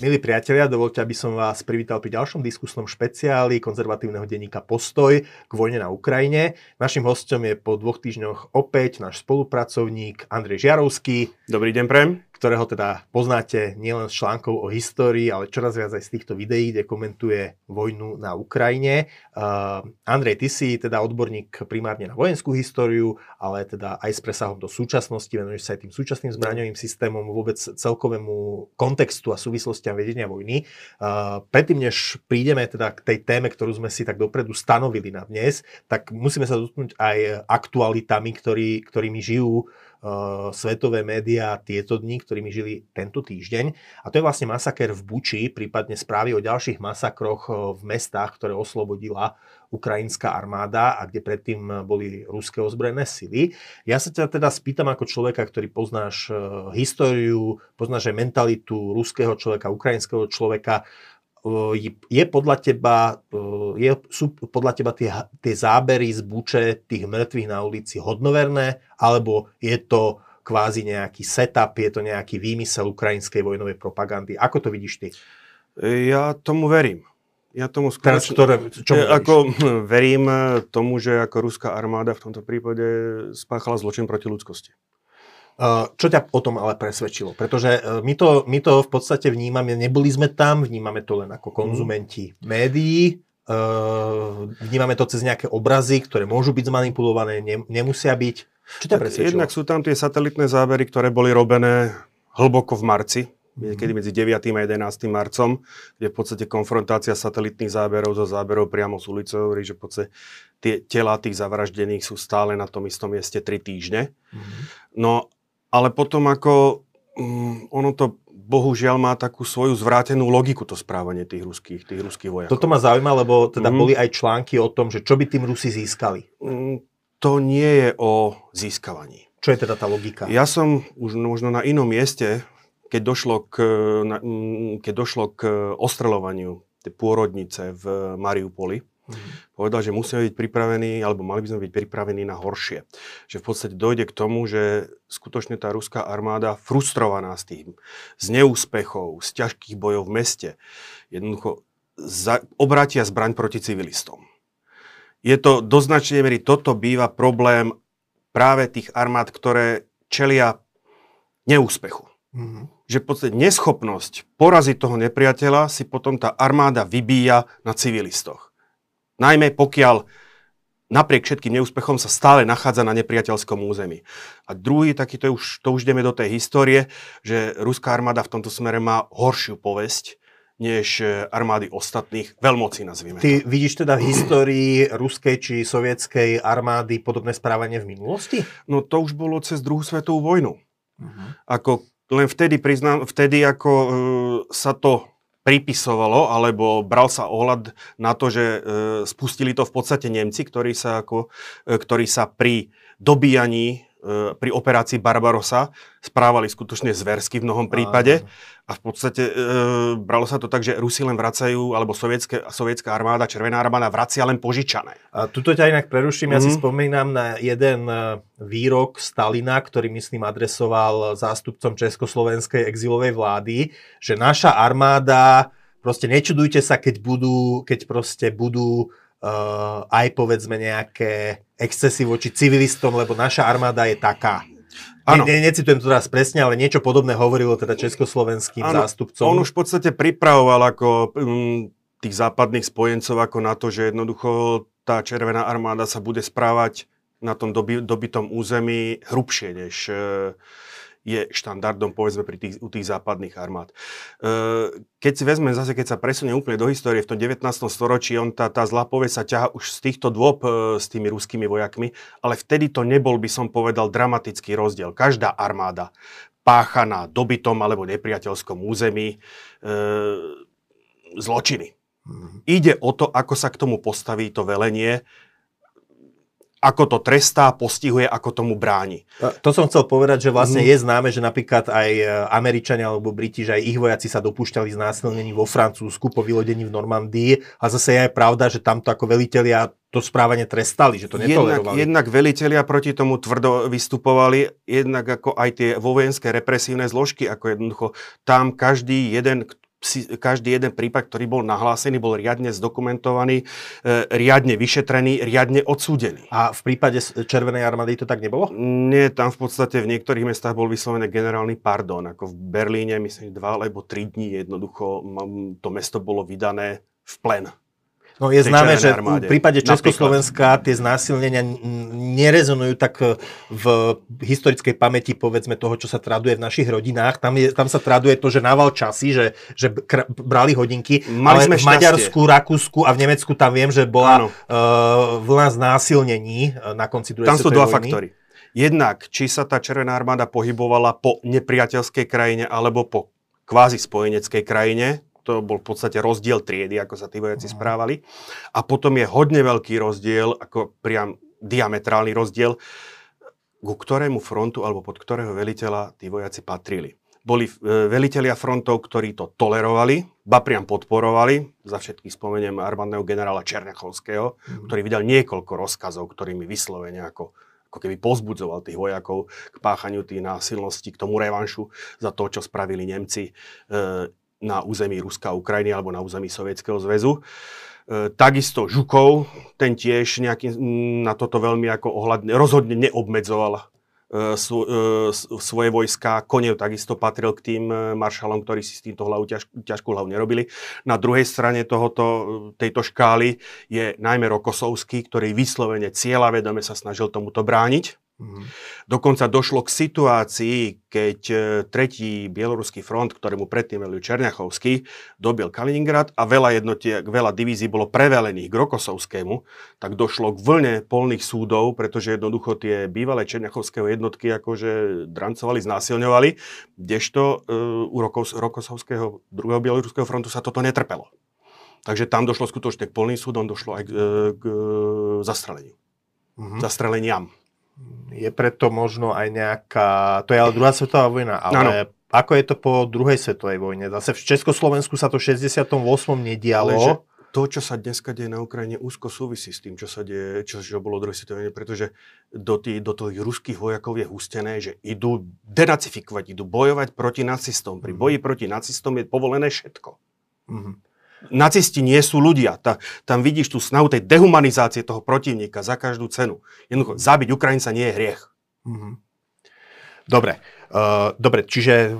Milí priatelia, dovolte, aby som vás privítal pri ďalšom diskusnom špeciáli konzervatívneho denníka Postoj k vojne na Ukrajine. Našim hostom je po dvoch týždňoch opäť náš spolupracovník Andrej Žiarovský. Dobrý deň, Prem ktorého teda poznáte nielen z článkov o histórii, ale čoraz viac aj z týchto videí, kde komentuje vojnu na Ukrajine. Uh, Andrej, ty si teda odborník primárne na vojenskú históriu, ale teda aj s presahom do súčasnosti, venuješ sa aj tým súčasným zbraňovým systémom, vôbec celkovému kontextu a súvislostiam vedenia vojny. Uh, predtým, než prídeme teda k tej téme, ktorú sme si tak dopredu stanovili na dnes, tak musíme sa dotknúť aj aktualitami, ktorý, ktorými žijú uh, svetové médiá tieto dni, ktorými žili tento týždeň. A to je vlastne masaker v Buči, prípadne správy o ďalších masakroch uh, v mestách, ktoré oslobodila ukrajinská armáda a kde predtým boli ruské ozbrojené sily. Ja sa ťa teda spýtam ako človeka, ktorý poznáš históriu, poznáš aj mentalitu ruského človeka, ukrajinského človeka, je podľa teba, je, sú podľa teba tie, tie zábery z buče tých mŕtvych na ulici hodnoverné, alebo je to kvázi nejaký setup, je to nejaký výmysel ukrajinskej vojnovej propagandy? Ako to vidíš ty? Ja tomu verím. Ja tomu skôr... ktoré, ja, ako, verím tomu, že ako ruská armáda v tomto prípade spáchala zločin proti ľudskosti. Čo ťa o tom ale presvedčilo? Pretože e, my to, my to v podstate vnímame, neboli sme tam, vnímame to len ako konzumenti mm. médií, e, vnímame to cez nejaké obrazy, ktoré môžu byť zmanipulované, ne, nemusia byť. Čo ťa presvedčilo? Jednak sú tam tie satelitné zábery, ktoré boli robené hlboko v marci, mm. niekedy medzi 9. a 11. marcom, kde v podstate konfrontácia satelitných záberov so záberov priamo z ulicou, že v podstate tie tela tých zavraždených sú stále na tom istom mieste 3 týždne. Mm. No ale potom ako um, ono to bohužiaľ má takú svoju zvrátenú logiku to správanie tých ruských, tých ruských vojakov. Toto ma zaujíma, lebo teda mm. boli aj články o tom, že čo by tým Rusi získali. Mm, to nie je o získavaní. Čo je teda tá logika? Ja som už možno na inom mieste, keď došlo k, na, mm, keď došlo k ostreľovaniu tej pôrodnice v Mariupoli, Mm. Povedal, že musíme byť pripravení, alebo mali by sme byť pripravení na horšie. Že v podstate dojde k tomu, že skutočne tá ruská armáda frustrovaná z tým, z neúspechov, z ťažkých bojov v meste, jednoducho za, obratia zbraň proti civilistom. Je to do značnej miery, toto býva problém práve tých armád, ktoré čelia neúspechu. Mm-hmm. Že v podstate neschopnosť poraziť toho nepriateľa si potom tá armáda vybíja na civilistoch. Najmä pokiaľ napriek všetkým neúspechom sa stále nachádza na nepriateľskom území. A druhý, taký to už, to už ideme do tej histórie, že ruská armáda v tomto smere má horšiu povesť, než e, armády ostatných veľmocí, nazvime. Ty vidíš teda v histórii ruskej či sovietskej armády podobné správanie v minulosti? No to už bolo cez druhú svetovú vojnu. Uh-huh. Ako len vtedy, priznám, vtedy ako e, sa to pripisovalo, alebo bral sa ohľad na to, že e, spustili to v podstate Nemci, ktorí sa, ako, e, ktorí sa pri dobíjaní pri operácii Barbarosa správali skutočne zversky v mnohom prípade. A v podstate e, bralo sa to tak, že Rusi len vracajú, alebo sovietské, sovietská armáda, Červená armáda vracia len požičané. A tuto ťa inak preruším, mm-hmm. ja si mhm. spomínam na jeden e, výrok Stalina, ktorý myslím adresoval zástupcom Československej exilovej vlády, že naša armáda, proste nečudujte sa, keď budú, keď proste budú uh, aj povedzme nejaké excesy voči civilistom, lebo naša armáda je taká. Ne, ne, necitujem to teraz presne, ale niečo podobné hovorilo teda československým ano, zástupcom. On už v podstate pripravoval ako um, tých západných spojencov ako na to, že jednoducho tá Červená armáda sa bude správať na tom doby, dobytom území hrubšie, než uh, je štandardom, povedzme, pri tých, u tých západných armád. E, keď si vezme zase, keď sa presunie úplne do histórie, v tom 19. storočí, on tá, tá zlá povesť sa ťaha už z týchto dôb e, s tými ruskými vojakmi, ale vtedy to nebol, by som povedal, dramatický rozdiel. Každá armáda pácha na dobytom alebo nepriateľskom území e, zločiny. Mm-hmm. Ide o to, ako sa k tomu postaví to velenie, ako to trestá, postihuje, ako tomu bráni. To som chcel povedať, že vlastne je známe, že napríklad aj e, Američania alebo Briti, že aj ich vojaci sa dopúšťali znásilnení vo Francúzsku po vylodení v Normandii a zase je aj pravda, že tamto ako velitelia to správanie trestali, že to netolerovali. Jednak, jednak velitelia proti tomu tvrdo vystupovali, jednak ako aj tie vojenské represívne zložky, ako jednoducho tam každý jeden, si, každý jeden prípad, ktorý bol nahlásený, bol riadne zdokumentovaný, e, riadne vyšetrený, riadne odsúdený. A v prípade Červenej armády to tak nebolo? Nie, tam v podstate v niektorých mestách bol vyslovený generálny pardon. Ako v Berlíne, myslím, dva alebo tri dní jednoducho to mesto bolo vydané v plen. No je známe, že v prípade Československa tie znásilnenia nerezonujú tak e, v historickej pamäti, povedzme, toho, čo sa traduje v našich rodinách. Tam, je, tam sa traduje to, že nával časy, že, že kr- brali hodinky. Mali ale sme v Maďarsku, Rakúsku a v Nemecku tam viem, že bola uh, vlna znásilnení e, na konci druhej Tam sú dva vojny. faktory. Jednak, či sa tá Červená armáda pohybovala po nepriateľskej krajine alebo po kvázi spojeneckej krajine, to bol v podstate rozdiel triedy, ako sa tí vojaci mm. správali. A potom je hodne veľký rozdiel, ako priam diametrálny rozdiel, ku ktorému frontu alebo pod ktorého veliteľa tí vojaci patrili. Boli e, veliteľia frontov, ktorí to tolerovali, ba priam podporovali. Za všetky spomeniem armádneho generála Černechovského, mm. ktorý vydal niekoľko rozkazov, ktorými vyslovene ako ako keby pozbudzoval tých vojakov k páchaniu tých násilností, k tomu revanšu za to, čo spravili Nemci. E, na území Ruska a Ukrajiny alebo na území Sovietskeho zväzu. E, takisto Žukov, ten tiež nejaký, na toto veľmi ako ohľadne, rozhodne neobmedzoval e, e, svoje vojska. Konev takisto patril k tým maršalom, ktorí si s týmto hlavu ťaž, ťažkú hlavu nerobili. Na druhej strane tohoto, tejto škály je najmä Rokosovský, ktorý vyslovene cieľavedome sa snažil tomuto brániť Mm. Dokonca došlo k situácii, keď e, tretí bieloruský front, ktorému predtým velil Černiachovský, dobil Kaliningrad a veľa jednotiek, veľa divízií bolo prevelených k Rokosovskému, tak došlo k vlne polných súdov, pretože jednoducho tie bývalé Černiachovského jednotky akože drancovali, znásilňovali, kdežto e, u Rokos, Rokosovského druhého bieloruského frontu sa toto netrpelo. Takže tam došlo skutočne k polným súdom, došlo aj k, e, k zastreleniu. Mm-hmm. Zastreleniam je preto možno aj nejaká, to je ale druhá svetová vojna, ale ano. ako je to po druhej svetovej vojne? Zase v Československu sa to v 68. nedialo. Ale že to, čo sa dneska deje na Ukrajine, úzko súvisí s tým, čo sa deje, čo, čo bolo druhej svetovej pretože do, tých, do tých ruských vojakov je hustené, že idú denacifikovať, idú bojovať proti nacistom. Pri mhm. boji proti nacistom je povolené všetko. Mm-hmm nacisti nie sú ľudia. Ta, tam vidíš tú snahu tej dehumanizácie toho protivníka za každú cenu. Jednoducho, zabiť Ukrajinca nie je hriech. Mm-hmm. Dobre. Uh, dobre, čiže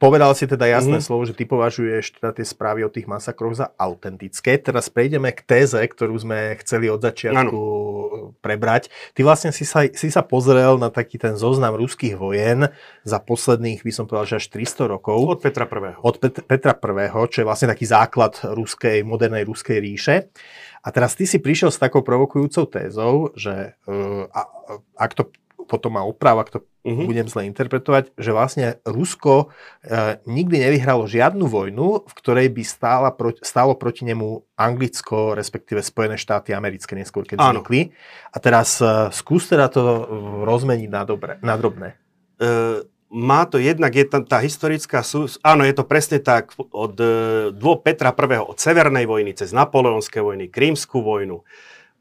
povedal si teda jasné mm. slovo, že ty považuješ teda tie správy o tých masakroch za autentické. Teraz prejdeme k téze, ktorú sme chceli od začiatku ano. prebrať. Ty vlastne si sa, si sa pozrel na taký ten zoznam ruských vojen za posledných, by som povedal, že až 300 rokov. Od Petra I. Od Pet- Petra I, čo je vlastne taký základ ruskej, modernej ruskej ríše. A teraz ty si prišiel s takou provokujúcou tézou, že uh, a, ak to potom má oprava, ak to uh-huh. budem zle interpretovať, že vlastne Rusko e, nikdy nevyhralo žiadnu vojnu, v ktorej by stála pro, stálo proti nemu Anglicko, respektíve Spojené štáty americké neskôr, keď Áno. vznikli. A teraz e, skús teda to rozmeniť na, dobre, na drobné. E, má to jednak, je tam tá historická sú... Áno, je to presne tak od e, dvo Petra I. od Severnej vojny cez Napoleonské vojny, Krímskú vojnu,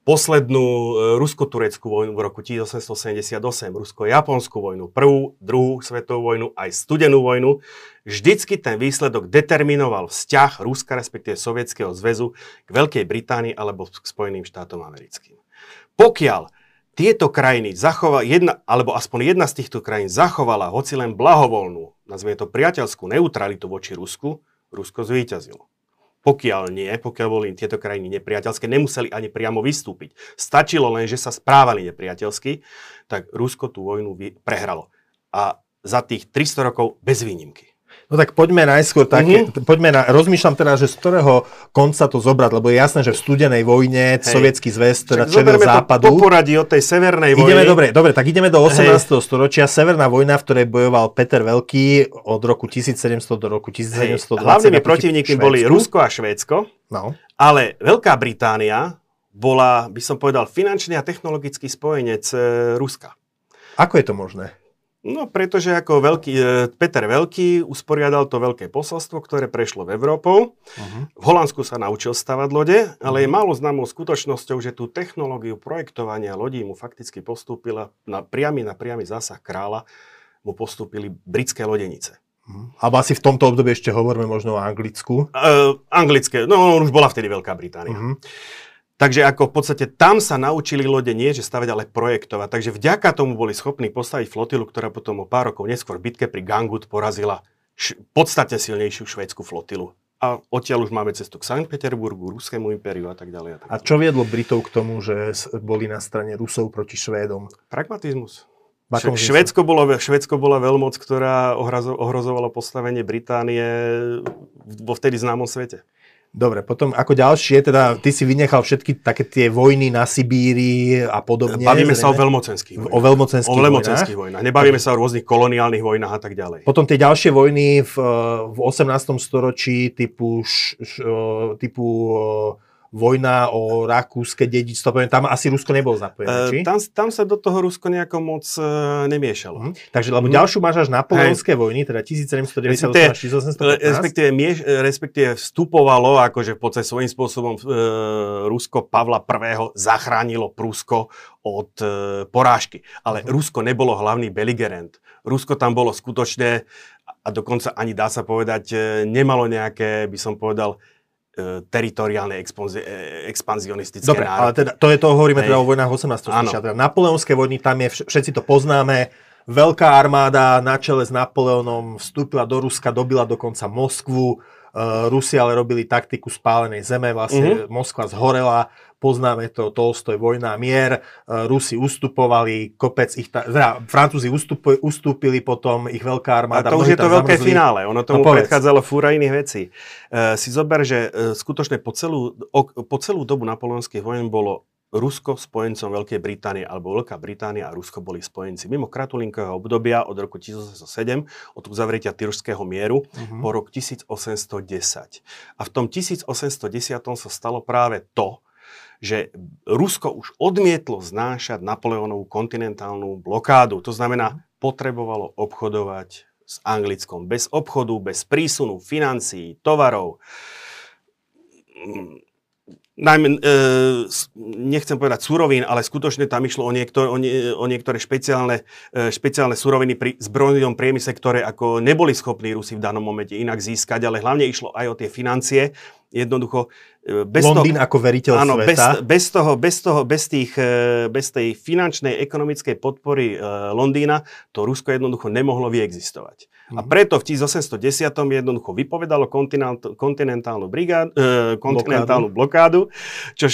poslednú e, rusko-tureckú vojnu v roku 1878, rusko-japonskú vojnu, prvú, druhú svetovú vojnu, aj studenú vojnu, vždycky ten výsledok determinoval vzťah Ruska, respektíve Sovietskeho zväzu k Veľkej Británii alebo k Spojeným štátom americkým. Pokiaľ tieto krajiny zachovala, jedna, alebo aspoň jedna z týchto krajín zachovala hoci len blahovolnú, nazvime to priateľskú neutralitu voči Rusku, Rusko zvíťazilo. Pokiaľ nie, pokiaľ boli tieto krajiny nepriateľské, nemuseli ani priamo vystúpiť. Stačilo len, že sa správali nepriateľsky, tak Rusko tú vojnu prehralo. A za tých 300 rokov bez výnimky. No tak poďme najskôr také, mm-hmm. poďme na, rozmýšľam teda, že z ktorého konca to zobrať, lebo je jasné, že v studenej vojne Hej. sovietský zväz teda čelil západu. To po poradí od tej severnej vojny. Ideme, dobre, dobre, tak ideme do 18. Hej. storočia. Severná vojna, v ktorej bojoval Peter Veľký od roku 1700 do roku 1720. Hlavnými protivníkmi boli Rusko a Švédsko, no. ale Veľká Británia bola, by som povedal, finančný a technologický spojenec e, Ruska. Ako je to možné? No, pretože ako veľký, e, Peter Veľký usporiadal to veľké posolstvo, ktoré prešlo v Európou. Uh-huh. V Holandsku sa naučil stavať lode, ale je mhm. málo známou skutočnosťou, že tú technológiu projektovania lodí mu fakticky postúpila na priamy na priamy zásah kráľa, mu postúpili britské lodenice. Mhm. Alebo asi v tomto období ešte hovoríme možno o Anglicku. Uh, anglické, no už bola vtedy Veľká Británia. Uh-huh. Takže ako v podstate tam sa naučili lode nie, že stavať, ale projektovať. Takže vďaka tomu boli schopní postaviť flotilu, ktorá potom o pár rokov neskôr v bitke pri Gangut porazila š- podstatne silnejšiu švédsku flotilu. A odtiaľ už máme cestu k Sankt Peterburgu, Ruskému impériu a tak ďalej. A, tak a čo viedlo Britov k tomu, že boli na strane Rusov proti Švédom? Pragmatizmus. Švedsko bolo, Švedsko bola veľmoc, ktorá ohrozovala postavenie Británie vo vtedy známom svete. Dobre, potom ako ďalšie, teda ty si vynechal všetky také tie vojny na Sibíri a podobne. Bavíme sa o veľmocenských vojnách. O veľmocenských, o veľmocenských vojnách. Nebavíme sa o rôznych koloniálnych vojnách a tak ďalej. Potom tie ďalšie vojny v, v 18. storočí typu, š, š, typu vojna o rakúske dedičstvo, tam asi Rusko nebolo zapojené, či? tam, tam sa do toho Rusko nejako moc uh, nemiešalo. Mm. Takže, lebo mm. ďalšiu máš až napoleonské vojny, teda 1798 až 1815. Respektíve, mieš, respektíve vstupovalo, akože v podstate svojím spôsobom uh, Rusko Pavla I. zachránilo Prusko od uh, porážky. Ale mm. Rusko nebolo hlavný beligerent. Rusko tam bolo skutočne, a dokonca ani dá sa povedať, nemalo nejaké, by som povedal, E, teritoriálne expanzi- e, expanzionistické Dobre, ale teda, to je to, hovoríme teda o vojnách 18. storočia. Teda Napoleonské vojny, tam je, všetci to poznáme, veľká armáda na čele s Napoleónom vstúpila do Ruska, dobila dokonca Moskvu, Rusi ale robili taktiku spálenej zeme, vlastne mm-hmm. Moskva zhorela, poznáme to, Tolstoj, vojna, mier, uh, Rusi ustupovali, kopec ich, ta, teda Francúzi ustup, ustúpili potom, ich veľká armáda. A to už je to veľké zamrzli. finále, ono tomu no, predchádzalo fúra iných vecí. Uh, si zober, že uh, skutočne po celú, o, po celú dobu napoleonských vojen bolo Rusko spojencom Veľkej Británie, alebo Veľká Británia a Rusko boli spojenci. Mimo kratulinkového obdobia od roku 1807, od uzavretia Tyrského mieru, uh-huh. po rok 1810. A v tom 1810 sa stalo práve to, že Rusko už odmietlo znášať Napoleónovú kontinentálnu blokádu. To znamená, potrebovalo obchodovať s Anglickom. Bez obchodu, bez prísunu financií, tovarov najmä, e, nechcem povedať surovín, ale skutočne tam išlo o, niektor, o, nie, o niektoré špeciálne, e, špeciálne suroviny pri zbrojnom priemysle, ktoré ako neboli schopní Rusi v danom momente inak získať, ale hlavne išlo aj o tie financie. Jednoducho e, bez Londýn toho, ako veriteľ áno, sveta. Bez, bez, toho, bez, toho, bez, tých, e, bez tej finančnej, ekonomickej podpory e, Londýna to Rusko jednoducho nemohlo vyexistovať. A mhm. preto v 1810 jednoducho vypovedalo kontinentálnu, brigád, e, kontinentálnu blokádu, čož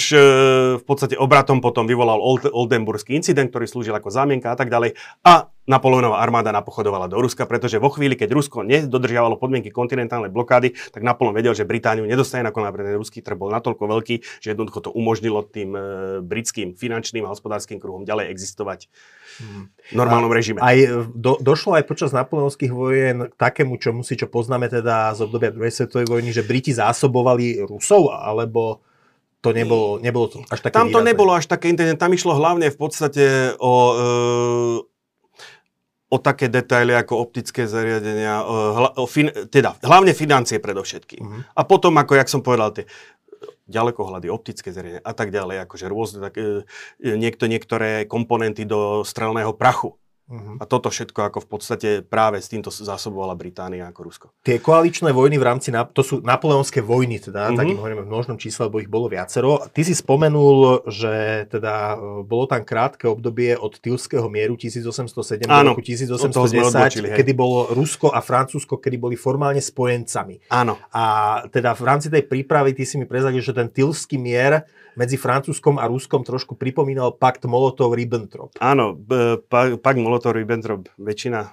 v podstate obratom potom vyvolal Old, Oldenburský incident, ktorý slúžil ako zámienka a tak ďalej. A Napoleónová armáda napochodovala do Ruska, pretože vo chvíli, keď Rusko nedodržiavalo podmienky kontinentálnej blokády, tak Napoleon vedel, že Britániu nedostane nakoniec, pretože ruský trh bol natoľko veľký, že jednoducho to umožnilo tým e, britským finančným a hospodárskym kruhom ďalej existovať v normálnom režime. Aj do, došlo aj počas napoleonských vojen k takému, čo musí, čo poznáme teda z obdobia druhej svetovej vojny, že Briti zásobovali Rusov, alebo to nebolo, nebolo to až také Tam to nebolo až také intenzívne, tam išlo hlavne v podstate o, e, o také detaily ako optické zariadenia, o, o fin, teda hlavne financie predovšetkým. Uh-huh. A potom, ako jak som povedal, tie ďalekohľady, optické zariadenia a tak ďalej, akože rôzne tak, e, niekto, niektoré komponenty do strelného prachu. Uh-huh. A toto všetko ako v podstate práve s týmto zásobovala Británia ako Rusko. Tie koaličné vojny v rámci, to sú napoleonské vojny, teda, uh-huh. takým hovoríme v množnom čísle, lebo ich bolo viacero. Ty si spomenul, že teda e, bolo tam krátke obdobie od Tilského mieru 1807 Áno, do roku 1810, odbočili, kedy bolo Rusko a Francúzsko, kedy boli formálne spojencami. Áno. A teda v rámci tej prípravy ty si mi prezadil, že ten Tilský mier medzi Francúzskom a Ruskom trošku pripomínal pakt Molotov-Ribbentrop. Áno, pakt Molotov-Ribbentrop väčšina e,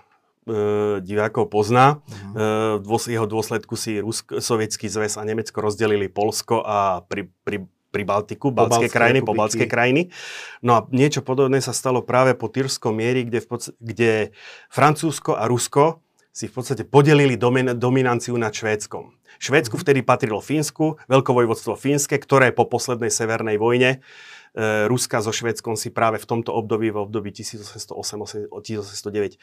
divákov pozná. Uh-huh. E, jeho dôsledku si Rusk, Sovietský zväz a Nemecko rozdelili Polsko a pri, pri, pri Baltiku, Baltské krajiny, po Baltské krajiny. No a niečo podobné sa stalo práve po Tyrskom miery, kde, v podst- kde Francúzsko a Rusko si v podstate podelili domin- dominanciu nad Švédskom. Švédsku vtedy patrilo Fínsku, veľkovojvodstvo Fínske, ktoré po poslednej severnej vojne Ruska so Švédskom si práve v tomto období, v období 1808-1809, e,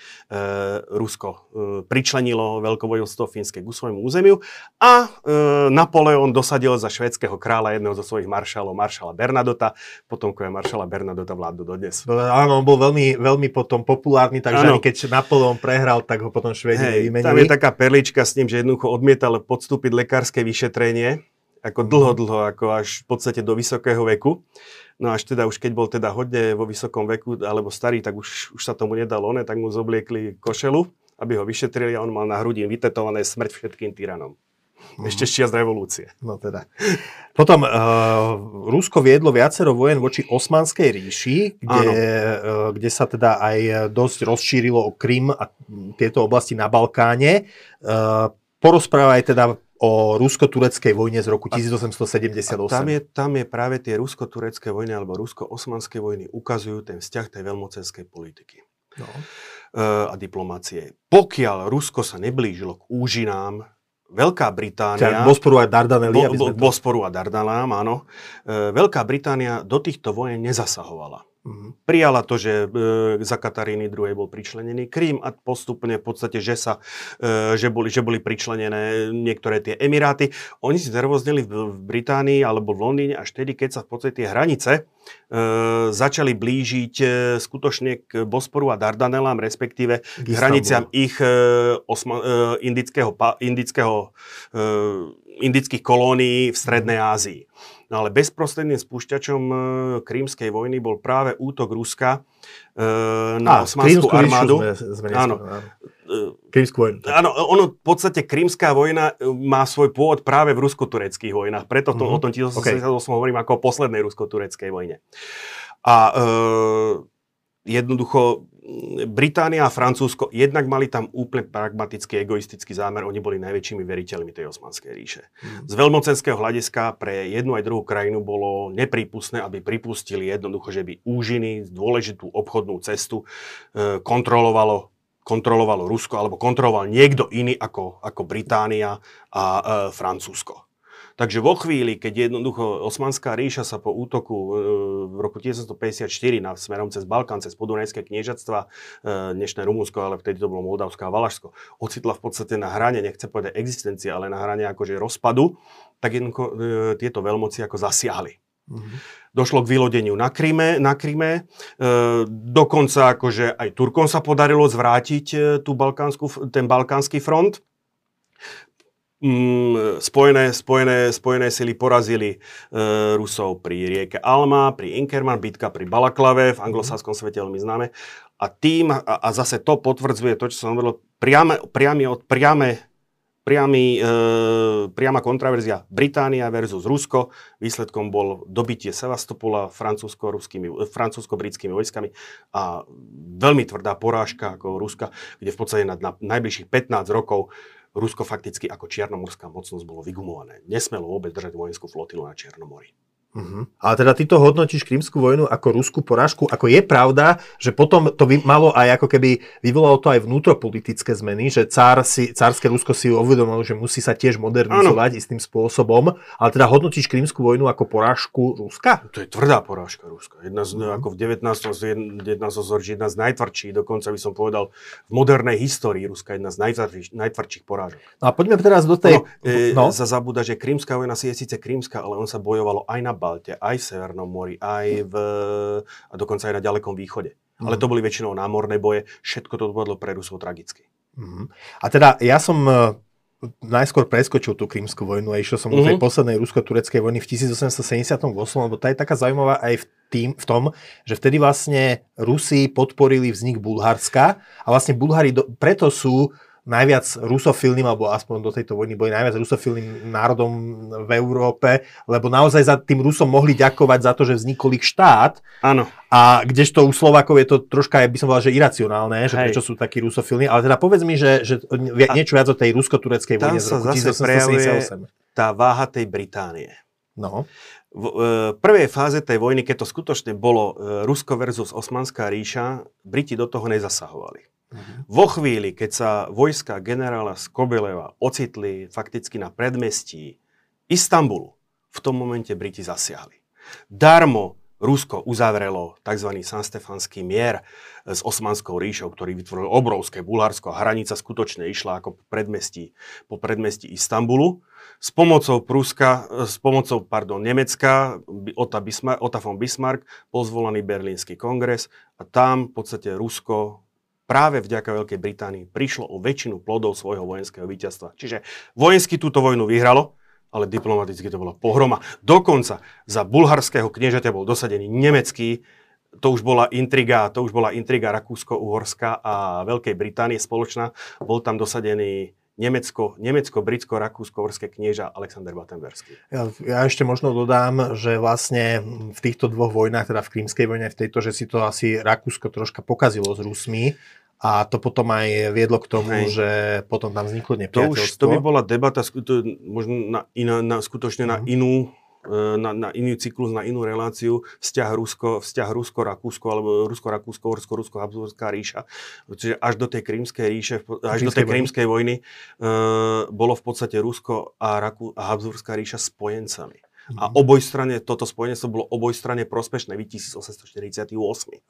Rusko e, pričlenilo veľkovojvodstvo Fínske k svojmu územiu a e, Napoleon dosadil za švédskeho kráľa jedného zo svojich maršalov, maršala Bernadota, potomkové maršala Bernadota vládnu dodnes. Áno, on bol veľmi, veľmi potom populárny, takže ano. ani keď Napoleon prehral, tak ho potom Švédi hey, Tam je taká perlička s tým, že jednoducho odmietal podstúpiť lekárske vyšetrenie, ako dlho, dlho, ako až v podstate do vysokého veku. No až teda už keď bol teda hodne vo vysokom veku, alebo starý, tak už, už sa tomu nedalo, ne, tak mu zobliekli košelu, aby ho vyšetrili a on mal na hrudi vytetované smrť všetkým tyranom. Mm. Ešte z revolúcie. No teda. Potom uh, Rusko viedlo viacero vojen voči Osmanskej ríši, kde, uh, kde sa teda aj dosť rozšírilo o Krym a tieto oblasti na Balkáne. Uh, porozprávaj teda o rusko-tureckej vojne z roku 1878. A tam, je, tam je práve tie rusko-turecké vojny alebo rusko-osmanské vojny ukazujú ten vzťah tej veľmocenskej politiky no. uh, a diplomácie. Pokiaľ Rusko sa neblížilo k úžinám Veľká Británia... Bosporu a Dardanely. Bo, bo, Bosporu a Dardanelám, áno. E, Veľká Británia do týchto vojen nezasahovala. Mm-hmm. Prijala to, že e, za Kataríny II. bol pričlenený Krím a postupne v podstate, že, sa, e, že, boli, že boli pričlenené niektoré tie Emiráty. Oni si zervoznili v, v Británii alebo v Londýne až tedy, keď sa v podstate tie hranice e, začali blížiť e, skutočne k Bosporu a Dardanelám, respektíve k hraniciam ich e, osma, e, indického, pa, indického, e, indických kolónií v Strednej Ázii. No ale bezprostredným spúšťačom e, krímskej vojny bol práve útok Ruska e, na osmanskú armádu. Sme, sme áno. Krímskú vojnu. Áno, ono v podstate krímská vojna e, má svoj pôvod práve v rusko-tureckých vojnách. Preto to, mm-hmm. o tom 1878 okay. hovorím ako o poslednej rusko-tureckej vojne. A e, jednoducho Británia a Francúzsko jednak mali tam úplne pragmatický, egoistický zámer. Oni boli najväčšími veriteľmi tej osmanskej ríše. Mm. Z veľmocenského hľadiska pre jednu aj druhú krajinu bolo neprípustné, aby pripustili jednoducho, že by úžiny, dôležitú obchodnú cestu e, kontrolovalo kontrolovalo Rusko alebo kontroloval niekto iný ako, ako Británia a e, Francúzsko. Takže vo chvíli, keď jednoducho Osmanská ríša sa po útoku e, v roku 1954 na smerom cez Balkán, cez podunajské kniežatstva, e, dnešné Rumunsko, ale vtedy to bolo Moldavsko a Valašsko, ocitla v podstate na hrane, nechce povedať existencie, ale na hrane akože rozpadu, tak jednoducho e, tieto veľmoci ako zasiahli. Mm-hmm. Došlo k vylodeniu na Kryme, na Kryme. E, dokonca akože aj Turkom sa podarilo zvrátiť tú balkánsku, ten balkánsky front mm, spojené, spojené, spojené sily porazili e, Rusov pri rieke Alma, pri Inkerman, bitka pri Balaklave, v anglosáskom svete veľmi známe. A tým, a, a zase to potvrdzuje to, čo som hovoril, priame, priame, od, priame priamy, e, priama kontraverzia Británia versus Rusko. Výsledkom bol dobitie Sevastopola francúzsko-britskými vojskami a veľmi tvrdá porážka ako Ruska, kde v podstate na, na najbližších 15 rokov Rusko fakticky ako čiernomorská mocnosť bolo vygumované. Nesmelo vôbec držať vojenskú flotilu na Čiernomori. Uh-huh. Ale teda ty to hodnotíš Krymskú vojnu ako ruskú porážku. Ako je pravda, že potom to by malo aj ako keby vyvolalo to aj vnútropolitické zmeny, že cár si, cárske Rusko si uvedomilo, že musí sa tiež modernizovať ano. istým spôsobom. Ale teda hodnotíš Krymskú vojnu ako porážku Ruska? To je tvrdá porážka Ruska. Jedna z, uh-huh. ako v 19. Jedna z, jedna z najtvrdších, dokonca by som povedal v modernej histórii Ruska jedna z najtvrdších, najtvrdších porážok. No a poďme teraz do tej... No, e, no. Za zabúda, že Krymská vojna si je síce krímska, ale on sa bojovalo aj na Balte, aj v Severnom mori, aj v, a dokonca aj na ďalekom východe. Mm. Ale to boli väčšinou námorné boje. Všetko to dopadlo pre Rusov tragicky. Mm. A teda ja som e, najskôr preskočil tú krímsku vojnu a išiel som mm-hmm. do tej mhm. poslednej rusko-tureckej vojny v 1878, lebo tá je taká zaujímavá aj v, tým, v tom, že vtedy vlastne Rusi podporili vznik Bulharska a vlastne Bulhári do, preto sú najviac rusofilným, alebo aspoň do tejto vojny boli najviac rusofilným národom v Európe, lebo naozaj za tým Rusom mohli ďakovať za to, že vznikol ich štát. Áno. A kdežto u Slovákov je to troška, by som povedal, že iracionálne, že Hej. prečo sú takí rusofilní. Ale teda povedz mi, že, že niečo viac o tej rusko-tureckej vojne z roku 1878. tá váha tej Británie. No. V e, prvej fáze tej vojny, keď to skutočne bolo e, Rusko versus Osmanská ríša, Briti do toho nezasahovali. Uh-huh. Vo chvíli, keď sa vojska generála Skobeleva ocitli fakticky na predmestí Istanbulu, v tom momente Briti zasiahli. Darmo Rusko uzavrelo tzv. Sanstefanský mier s Osmanskou ríšou, ktorý vytvoril obrovské Bulharsko a hranica skutočne išla ako po predmestí, po predmestí Istanbulu. S pomocou Pruska, s pomocou, pardon, Nemecka, Ota, Bismarck, Ota von Bismarck, bol Berlínsky kongres a tam v podstate Rusko práve vďaka Veľkej Británii prišlo o väčšinu plodov svojho vojenského víťazstva. Čiže vojensky túto vojnu vyhralo, ale diplomaticky to bola pohroma. Dokonca za bulharského kniežaťa bol dosadený nemecký, to už bola intriga, to už bola intriga Rakúsko-Uhorská a Veľkej Británie spoločná. Bol tam dosadený Nemecko, Nemecko, Britsko, Rakúsko, Horské knieža Alexander Batenberský. Ja, ja ešte možno dodám, že vlastne v týchto dvoch vojnách, teda v Krímskej vojne, v tejto, že si to asi Rakúsko troška pokazilo s Rusmi, a to potom aj viedlo k tomu, Hej. že potom tam vzniklo nepriateľstvo. To už to by bola debata to, možno na, iná, na, skutočne na mhm. inú e, na, na iný cyklus, na inú reláciu, vzťah Rusko, vzťah Rusko-Rakúsko alebo Rusko-Rakúsko, Rusko-Habsburská ríša. Čiže až do tej krímskej ríše, až do tej krímskej vojny uh, bolo v podstate Rusko a, Rakú, a Habsburská ríša spojencami. A mhm. obojstranne, toto spojenectvo bolo obojstranne prospešné v 1848.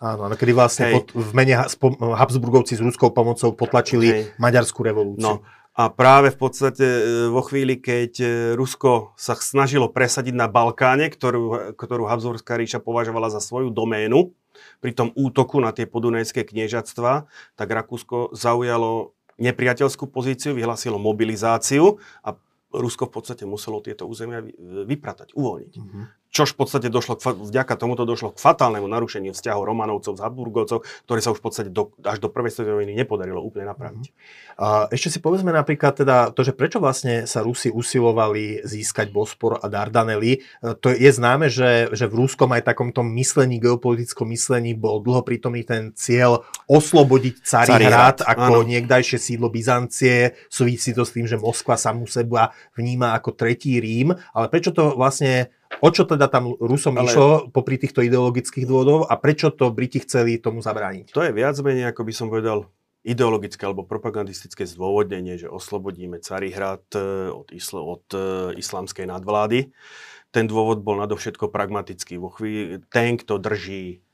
Áno, ale kedy vlastne pod, v mene Habsburgovci s ruskou pomocou potlačili Hej. maďarskú revolúciu. No. A práve v podstate e, vo chvíli, keď e, Rusko sa snažilo presadiť na Balkáne, ktorú, ktorú Habsburská ríša považovala za svoju doménu, pri tom útoku na tie podunajské kniežatstva, tak Rakúsko zaujalo nepriateľskú pozíciu, vyhlásilo mobilizáciu a Rusko v podstate muselo tieto územia vypratať, uvoľniť. Uh-huh. Čož v podstate došlo, k, vďaka tomuto došlo k fatálnemu narušeniu vzťahov Romanovcov s Habsburgovcov, ktoré sa už v podstate do, až do prvej svetovej vojny nepodarilo úplne napraviť. Uh, ešte si povedzme napríklad teda to, že prečo vlastne sa Rusi usilovali získať Bospor a Dardanely. Uh, to je známe, že, že v rúskom aj takomto myslení, geopolitickom myslení bol dlho prítomný ten cieľ oslobodiť Carihrad ako áno. niekdajšie sídlo Byzancie. Súvisí to s tým, že Moskva samú seba vníma ako tretí Rím. Ale prečo to vlastne O čo teda tam Rusom Ale... išlo popri týchto ideologických dôvodov a prečo to Briti chceli tomu zabrániť? To je viac menej, ako by som povedal, ideologické alebo propagandistické zdôvodnenie, že oslobodíme Carihrad e, od, isl- od uh, islamskej nadvlády. Ten dôvod bol nadovšetko pragmatický. Vo chvíli, ten, kto drží,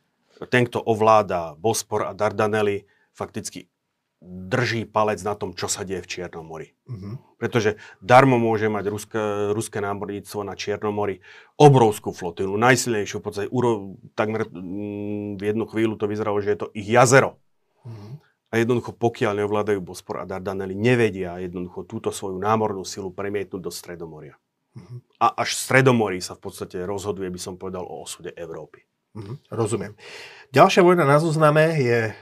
ten, kto ovláda Bospor a Dardanely, fakticky drží palec na tom, čo sa deje v Čiernom mori. Uh-huh. Pretože darmo môže mať ruské, ruské námorníctvo na Čiernom mori obrovskú flotilu, najsilnejšiu, v podstate uro, takmer mm, v jednu chvíľu to vyzeralo, že je to ich jazero. Uh-huh. A jednoducho, pokiaľ neovládajú Bospor a Dardanely, nevedia jednoducho túto svoju námornú silu premietnúť do Stredomoria. Uh-huh. A až Stredomorí sa v podstate rozhoduje, by som povedal, o osude Európy. Uh-huh. Rozumiem. Ďalšia vojna na zozname je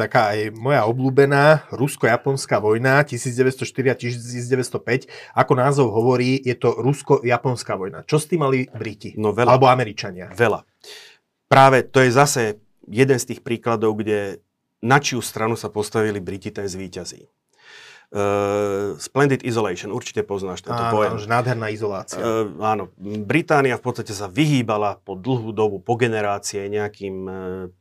taká aj moja obľúbená rusko-japonská vojna 1904 a 1905. Ako názov hovorí, je to rusko-japonská vojna. Čo s tým mali Briti? No veľa. Alebo Američania? Veľa. Práve to je zase jeden z tých príkladov, kde na čiu stranu sa postavili Briti, ten zvíťazí. Uh, Splendid Isolation, určite poznáš tento áno, pojem. Áno, nádherná izolácia. Uh, áno, Británia v podstate sa vyhýbala po dlhú dobu, po generácie nejakým uh,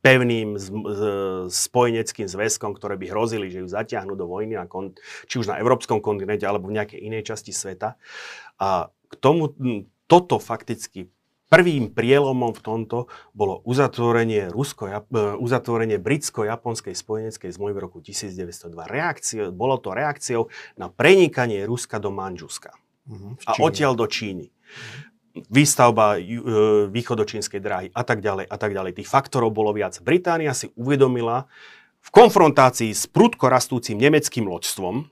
pevným z, z, spojeneckým zväzkom, ktoré by hrozili, že ju zatiahnu do vojny, na kon, či už na európskom kontinente alebo v nejakej inej časti sveta. A k tomu toto fakticky Prvým prielomom v tomto bolo uzatvorenie, Rusko, e, uzatvorenie britsko-japonskej spojeneckej zmluvy v roku 1902. Reakcio, bolo to reakciou na prenikanie Ruska do Manžuska uh-huh, a odtiaľ do Číny. Výstavba e, východočínskej dráhy a tak ďalej a tak ďalej. Tých faktorov bolo viac. Británia si uvedomila v konfrontácii s prudko rastúcim nemeckým loďstvom,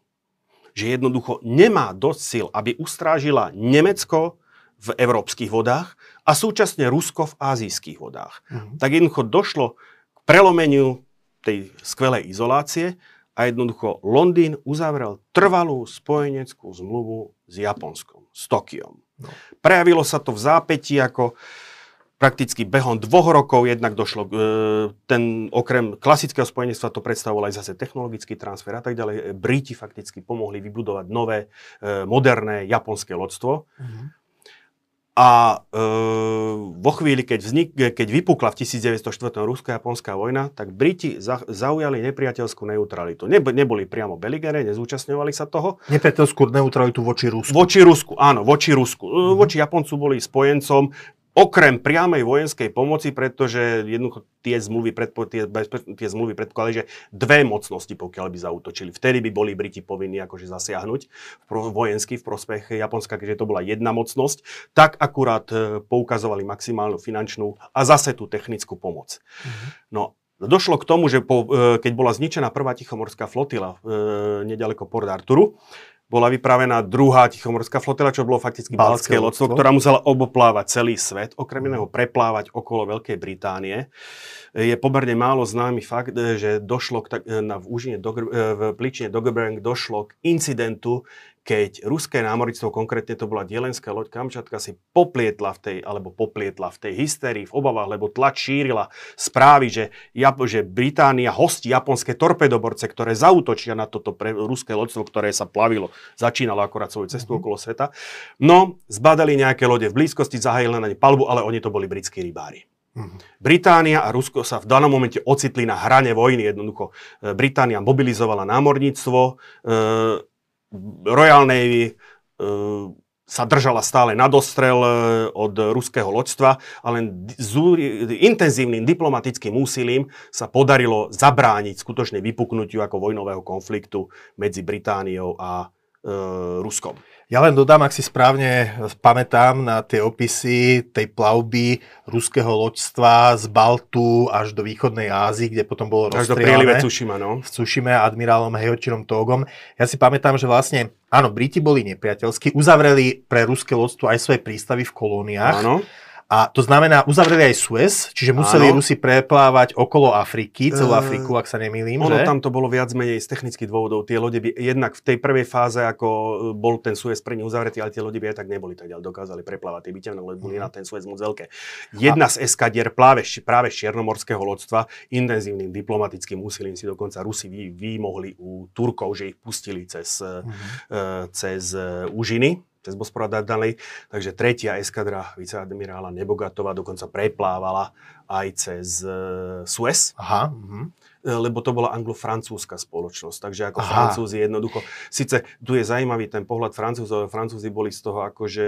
že jednoducho nemá dosť sil, aby ustrážila Nemecko v európskych vodách a súčasne Rusko v azijských vodách. Uh-huh. Tak jednoducho došlo k prelomeniu tej skvelej izolácie a jednoducho Londýn uzavrel trvalú spojeneckú zmluvu s Japonskom, s Tokiom. No. Prejavilo sa to v zápäti ako prakticky behom dvoch rokov jednak došlo, e, ten okrem klasického spojenectva to predstavoval aj zase technologický transfer a tak ďalej. Briti fakticky pomohli vybudovať nové, e, moderné japonské lodstvo. Uh-huh. A e, vo chvíli, keď, vznik, keď vypukla v 1904 rusko-japonská vojna, tak Briti za, zaujali nepriateľskú neutralitu. Ne, neboli priamo beligere, nezúčastňovali sa toho. Nepriateľskú neutralitu voči Rusku. Voči Rusku, áno, voči Rusku. Mm-hmm. Voči Japoncu boli spojencom, okrem priamej vojenskej pomoci, pretože jednoducho tie zmluvy, predpo, tie, tie zmluvy predpokladajú, že dve mocnosti, pokiaľ by zautočili. Vtedy by boli Briti povinní akože zasiahnuť vojensky v prospech Japonska, keďže to bola jedna mocnosť, tak akurát e, poukazovali maximálnu finančnú a zase tú technickú pomoc. Mm-hmm. No, Došlo k tomu, že po, e, keď bola zničená prvá tichomorská flotila e, nedaleko Port Arturu, bola vypravená druhá tichomorská flotila, čo bolo fakticky balské lodstvo, ktorá musela oboplávať celý svet, okrem iného preplávať okolo Veľkej Británie. Je pomerne málo známy fakt, že došlo k, na, v, Užine, v Pličine Doggerbank došlo k incidentu, keď ruské námornictvo, konkrétne to bola dielenská loď Kamčatka, si poplietla v tej, alebo poplietla v tej hysterii, v obavách, lebo tlač šírila správy, že, že Británia hostí japonské torpedoborce, ktoré zautočia na toto pre, ruské loďstvo, ktoré sa plavilo, začínalo akorát svoju cestu mm-hmm. okolo sveta. No, zbadali nejaké lode v blízkosti, zahajili na ne palbu, ale oni to boli britskí rybári. Mm-hmm. Británia a Rusko sa v danom momente ocitli na hrane vojny. Jednoducho e, Británia mobilizovala námorníctvo, e, Royal Navy uh, sa držala stále na dostrel e, od ruského loďstva a len intenzívnym diplomatickým úsilím sa podarilo zabrániť skutočne vypuknutiu ako vojnového konfliktu medzi Britániou a e, Ruskom. Ja len dodám, ak si správne pamätám na tie opisy tej plavby ruského loďstva z Baltu až do východnej Ázii, kde potom bolo až rozstrielané. Až do Tsushima, no. V Tsushime admirálom Hejočinom Togom. Ja si pamätám, že vlastne, áno, Briti boli nepriateľskí, uzavreli pre ruské loďstvo aj svoje prístavy v kolóniách. Áno a to znamená, uzavreli aj Suez, čiže museli Áno. Rusi preplávať okolo Afriky, celú Afriku, ak sa nemýlim. Ono že? tam to bolo viac menej z technických dôvodov. Tie lode by jednak v tej prvej fáze, ako e, bol ten Suez pre nich uzavretý, ale tie lode by aj tak neboli tak ďalej, dokázali preplávať tie bytevné lode, boli mm. na ten Suez moc veľké. Jedna A... z eskadier práve, práve čiernomorského lodstva intenzívnym diplomatickým úsilím si dokonca Rusi vy, vymohli u Turkov, že ich pustili cez, mm. uh, cez Užiny cez Bospor a ďalej. Takže tretia eskadra viceadmirála Nebogatova dokonca preplávala aj cez uh, Suez. Aha. Uh-huh lebo to bola anglo-francúzska spoločnosť. Takže ako Aha. Francúzi jednoducho, síce tu je zaujímavý ten pohľad Francúzov, ale Francúzi boli z toho akože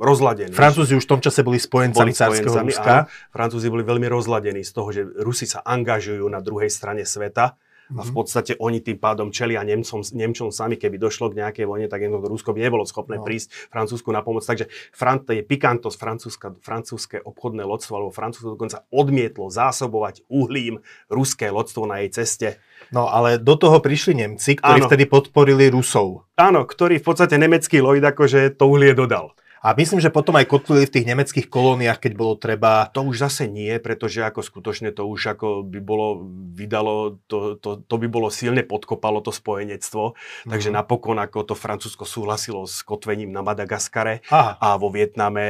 rozladení. Francúzi už v tom čase boli spojencami cárskeho Ruska. Francúzi boli veľmi rozladení z toho, že Rusi sa angažujú na druhej strane sveta a v mhm. podstate oni tým pádom čelia Nemcom, Nemčom sami, keby došlo k nejakej vojne, tak jednoducho Rusko by nebolo schopné no. prísť Francúzsku na pomoc. Takže Fran- je pikantosť francúzske obchodné lodstvo, alebo Francúzsko dokonca odmietlo zásobovať uhlím ruské lodstvo na jej ceste. No ale do toho prišli Nemci, ktorí Áno. vtedy podporili Rusov. Áno, ktorý v podstate nemecký Lloyd akože to uhlie dodal. A myslím, že potom aj kotvili v tých nemeckých kolóniách, keď bolo treba... To už zase nie, pretože ako skutočne to už ako by bolo vydalo, to, to, to by bolo silne podkopalo to spojenectvo. Mm-hmm. Takže mhm. napokon ako to Francúzsko súhlasilo s kotvením na Madagaskare Aha. a vo Vietname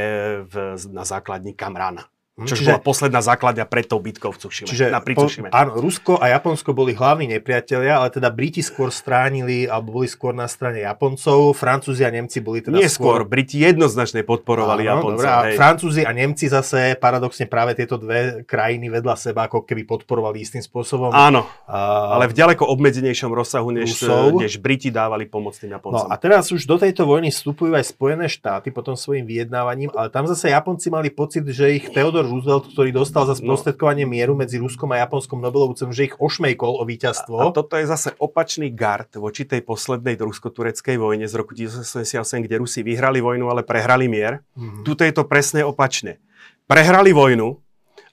v, na základni Kamrana. Hm, Čo bola posledná základňa pred tou bitkou v Cušime. Čiže na po, áno, Rusko a Japonsko boli hlavní nepriatelia, ale teda Briti skôr stránili, alebo boli skôr na strane Japoncov, Francúzi a Nemci boli teda Nie skôr, Briti jednoznačne podporovali áno, Japoncov. Hej. Francúzi a Nemci zase paradoxne práve tieto dve krajiny vedľa seba ako keby podporovali istým spôsobom. Áno, a... ale v ďaleko obmedzenejšom rozsahu, než, než Briti dávali pomoc tým Japoncom. No a teraz už do tejto vojny vstupujú aj Spojené štáty potom svojim vyjednávaním, ale tam zase Japonci mali pocit, že ich Theodor Roosevelt, ktorý dostal za no. sprostredkovanie mieru medzi Ruskom a Japonskom Nobelovú cenu, že ich ošmejkol o víťazstvo. A, a toto je zase opačný gard voči tej poslednej rusko-tureckej vojne z roku 1988, kde Rusi vyhrali vojnu, ale prehrali mier. Mm-hmm. Tuto je to presne opačne. Prehrali vojnu,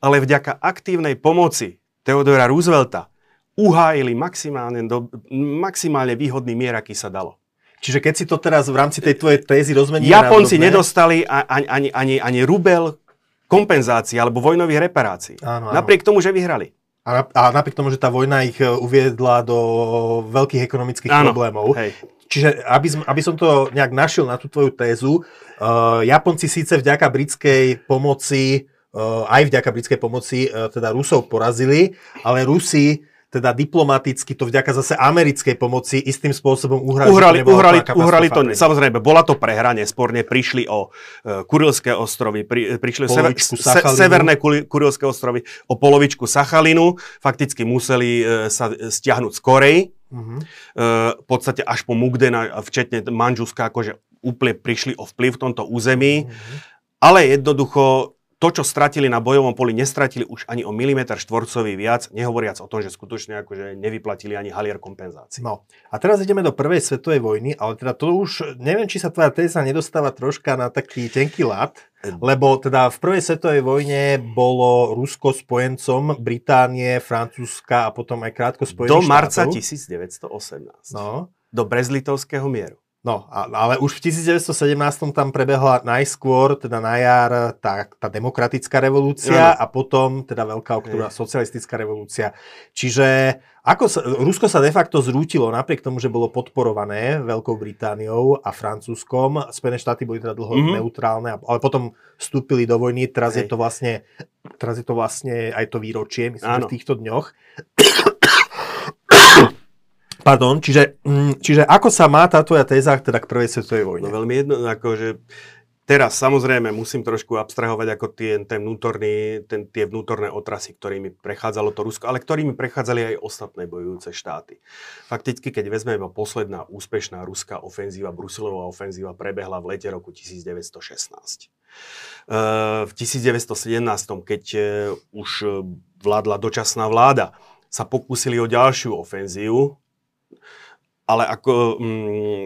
ale vďaka aktívnej pomoci Theodora Roosevelta uhájili maximálne, do, maximálne výhodný mier, aký sa dalo. Čiže keď si to teraz v rámci tej tvojej tézy rozmeníme Japonci nedostali ani, ani, ani, ani rubel kompenzácií alebo vojnových reparácií. Áno, áno. Napriek tomu, že vyhrali. A, a napriek tomu, že tá vojna ich e, uviedla do veľkých ekonomických áno, problémov. Hej. Čiže aby, aby som to nejak našiel na tú tvoju tézu, uh, Japonci síce vďaka britskej pomoci, uh, aj vďaka britskej pomoci, uh, teda Rusov porazili, ale Rusi teda diplomaticky to vďaka zase americkej pomoci istým spôsobom uhrali. Uhrali, uhrali, uhrali to, samozrejme, bola to prehra, nesporne, prišli o uh, Kurilské ostrovy, pri, prišli o sever, se, severné Kurilské ostrovy, o polovičku Sachalinu, fakticky museli uh, sa stiahnuť z Korei, uh-huh. uh, v podstate až po Mugdena, včetne Manžuska, akože úplne prišli o vplyv v tomto území, uh-huh. ale jednoducho to, čo stratili na bojovom poli, nestratili už ani o milimeter štvorcový viac, nehovoriac o tom, že skutočne akože nevyplatili ani halier kompenzácií. No a teraz ideme do prvej svetovej vojny, ale teda to už, neviem, či sa tvoja téza nedostáva troška na taký tenký lat, lebo teda v prvej svetovej vojne bolo Rusko spojencom Británie, Francúzska a potom aj krátko Spojených Do marca štátov. 1918. No. Do Brezlitovského mieru. No, ale už v 1917 tam prebehla najskôr, teda na jar, tá, tá demokratická revolúcia no. a potom teda veľká oktobra socialistická revolúcia. Čiže ako sa, Rusko sa de facto zrútilo napriek tomu, že bolo podporované Veľkou Britániou a Francúzskom. Spojené štáty boli teda dlho mm-hmm. neutrálne, ale potom vstúpili do vojny. Teraz je to vlastne, teraz je to vlastne aj to výročie, myslím, že v týchto dňoch. Pardon, čiže, mm, čiže ako sa má tá tvoja téza teda k prvej svetovej vojne? No veľmi jedno, akože teraz samozrejme musím trošku abstrahovať ako tie, ten vnútorný, ten, tie vnútorné otrasy, ktorými prechádzalo to Rusko, ale ktorými prechádzali aj ostatné bojujúce štáty. Fakticky, keď vezmeme posledná úspešná ruská ofenzíva, Brusilová ofenzíva prebehla v lete roku 1916. V 1917, keď e, už vládla dočasná vláda, sa pokúsili o ďalšiu ofenzívu, ale ako mm,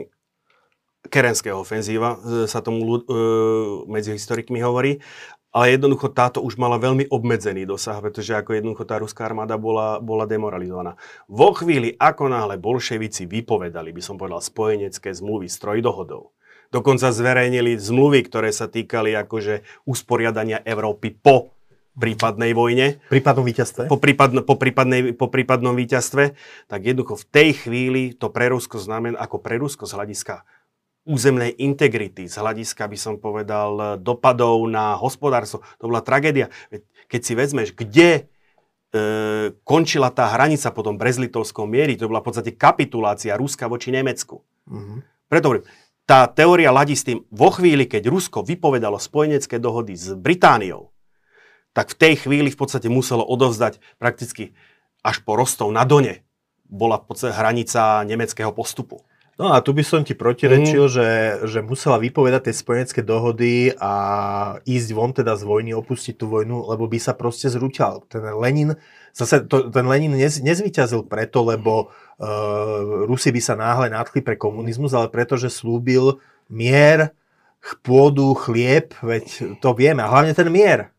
kerenského ofenzíva e, sa tomu e, medzi historikmi hovorí, ale jednoducho táto už mala veľmi obmedzený dosah, pretože ako jednoducho tá ruská armáda bola, bola demoralizovaná. Vo chvíli, ako náhle bolševici vypovedali, by som povedal, spojenecké zmluvy s trojdohodou, dokonca zverejnili zmluvy, ktoré sa týkali akože usporiadania Európy po prípadnej vojne. Prípadnom víťazstve. Po, prípadno, po, prípadnej, po prípadnom víťazstve, tak jednoducho v tej chvíli to pre Rusko znamená, ako pre Rusko z hľadiska územnej integrity, z hľadiska, by som povedal, dopadov na hospodárstvo. To bola tragédia. Keď si vezmeš, kde e, končila tá hranica po tom Brezlitovskom miery, to bola v podstate kapitulácia Ruska voči Nemecku. Mm-hmm. Preto hovorím, tá teória ladí s tým, vo chvíli, keď Rusko vypovedalo spojenecké dohody s Britániou, tak v tej chvíli v podstate muselo odovzdať prakticky až po Rostov na Done bola v podstate hranica nemeckého postupu. No a tu by som ti protirečil, mm. že, že musela vypovedať tie spojenecké dohody a ísť von teda z vojny, opustiť tú vojnu, lebo by sa proste zrúťal. Ten Lenin, zase to, ten Lenin nez, nezvyťazil preto, lebo uh, Rusi by sa náhle nadchli pre komunizmus, ale preto, že slúbil mier, pôdu, chlieb, veď to vieme. A hlavne ten mier.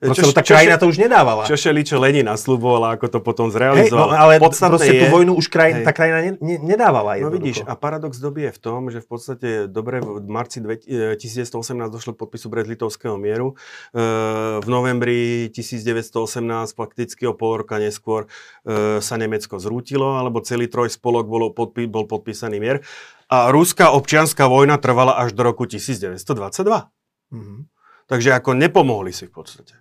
Čo, tá krajina to už nedávala. Čo šeli, čo Lenin nasľubovala, ako to potom zrealizoval. Hej, no, ale Podstatné proste je, tú vojnu už kraj, tá krajina ne, ne, nedávala No vidíš, a paradox doby je v tom, že v podstate dobre v marci 1918 e, došlo podpisu Brezlitovského mieru. E, v novembri 1918, fakticky o pol roka neskôr, e, sa Nemecko zrútilo, alebo celý troj spolok bol, podpí, bol podpísaný mier. A ruská občianská vojna trvala až do roku 1922. Mm-hmm. Takže ako nepomohli si v podstate.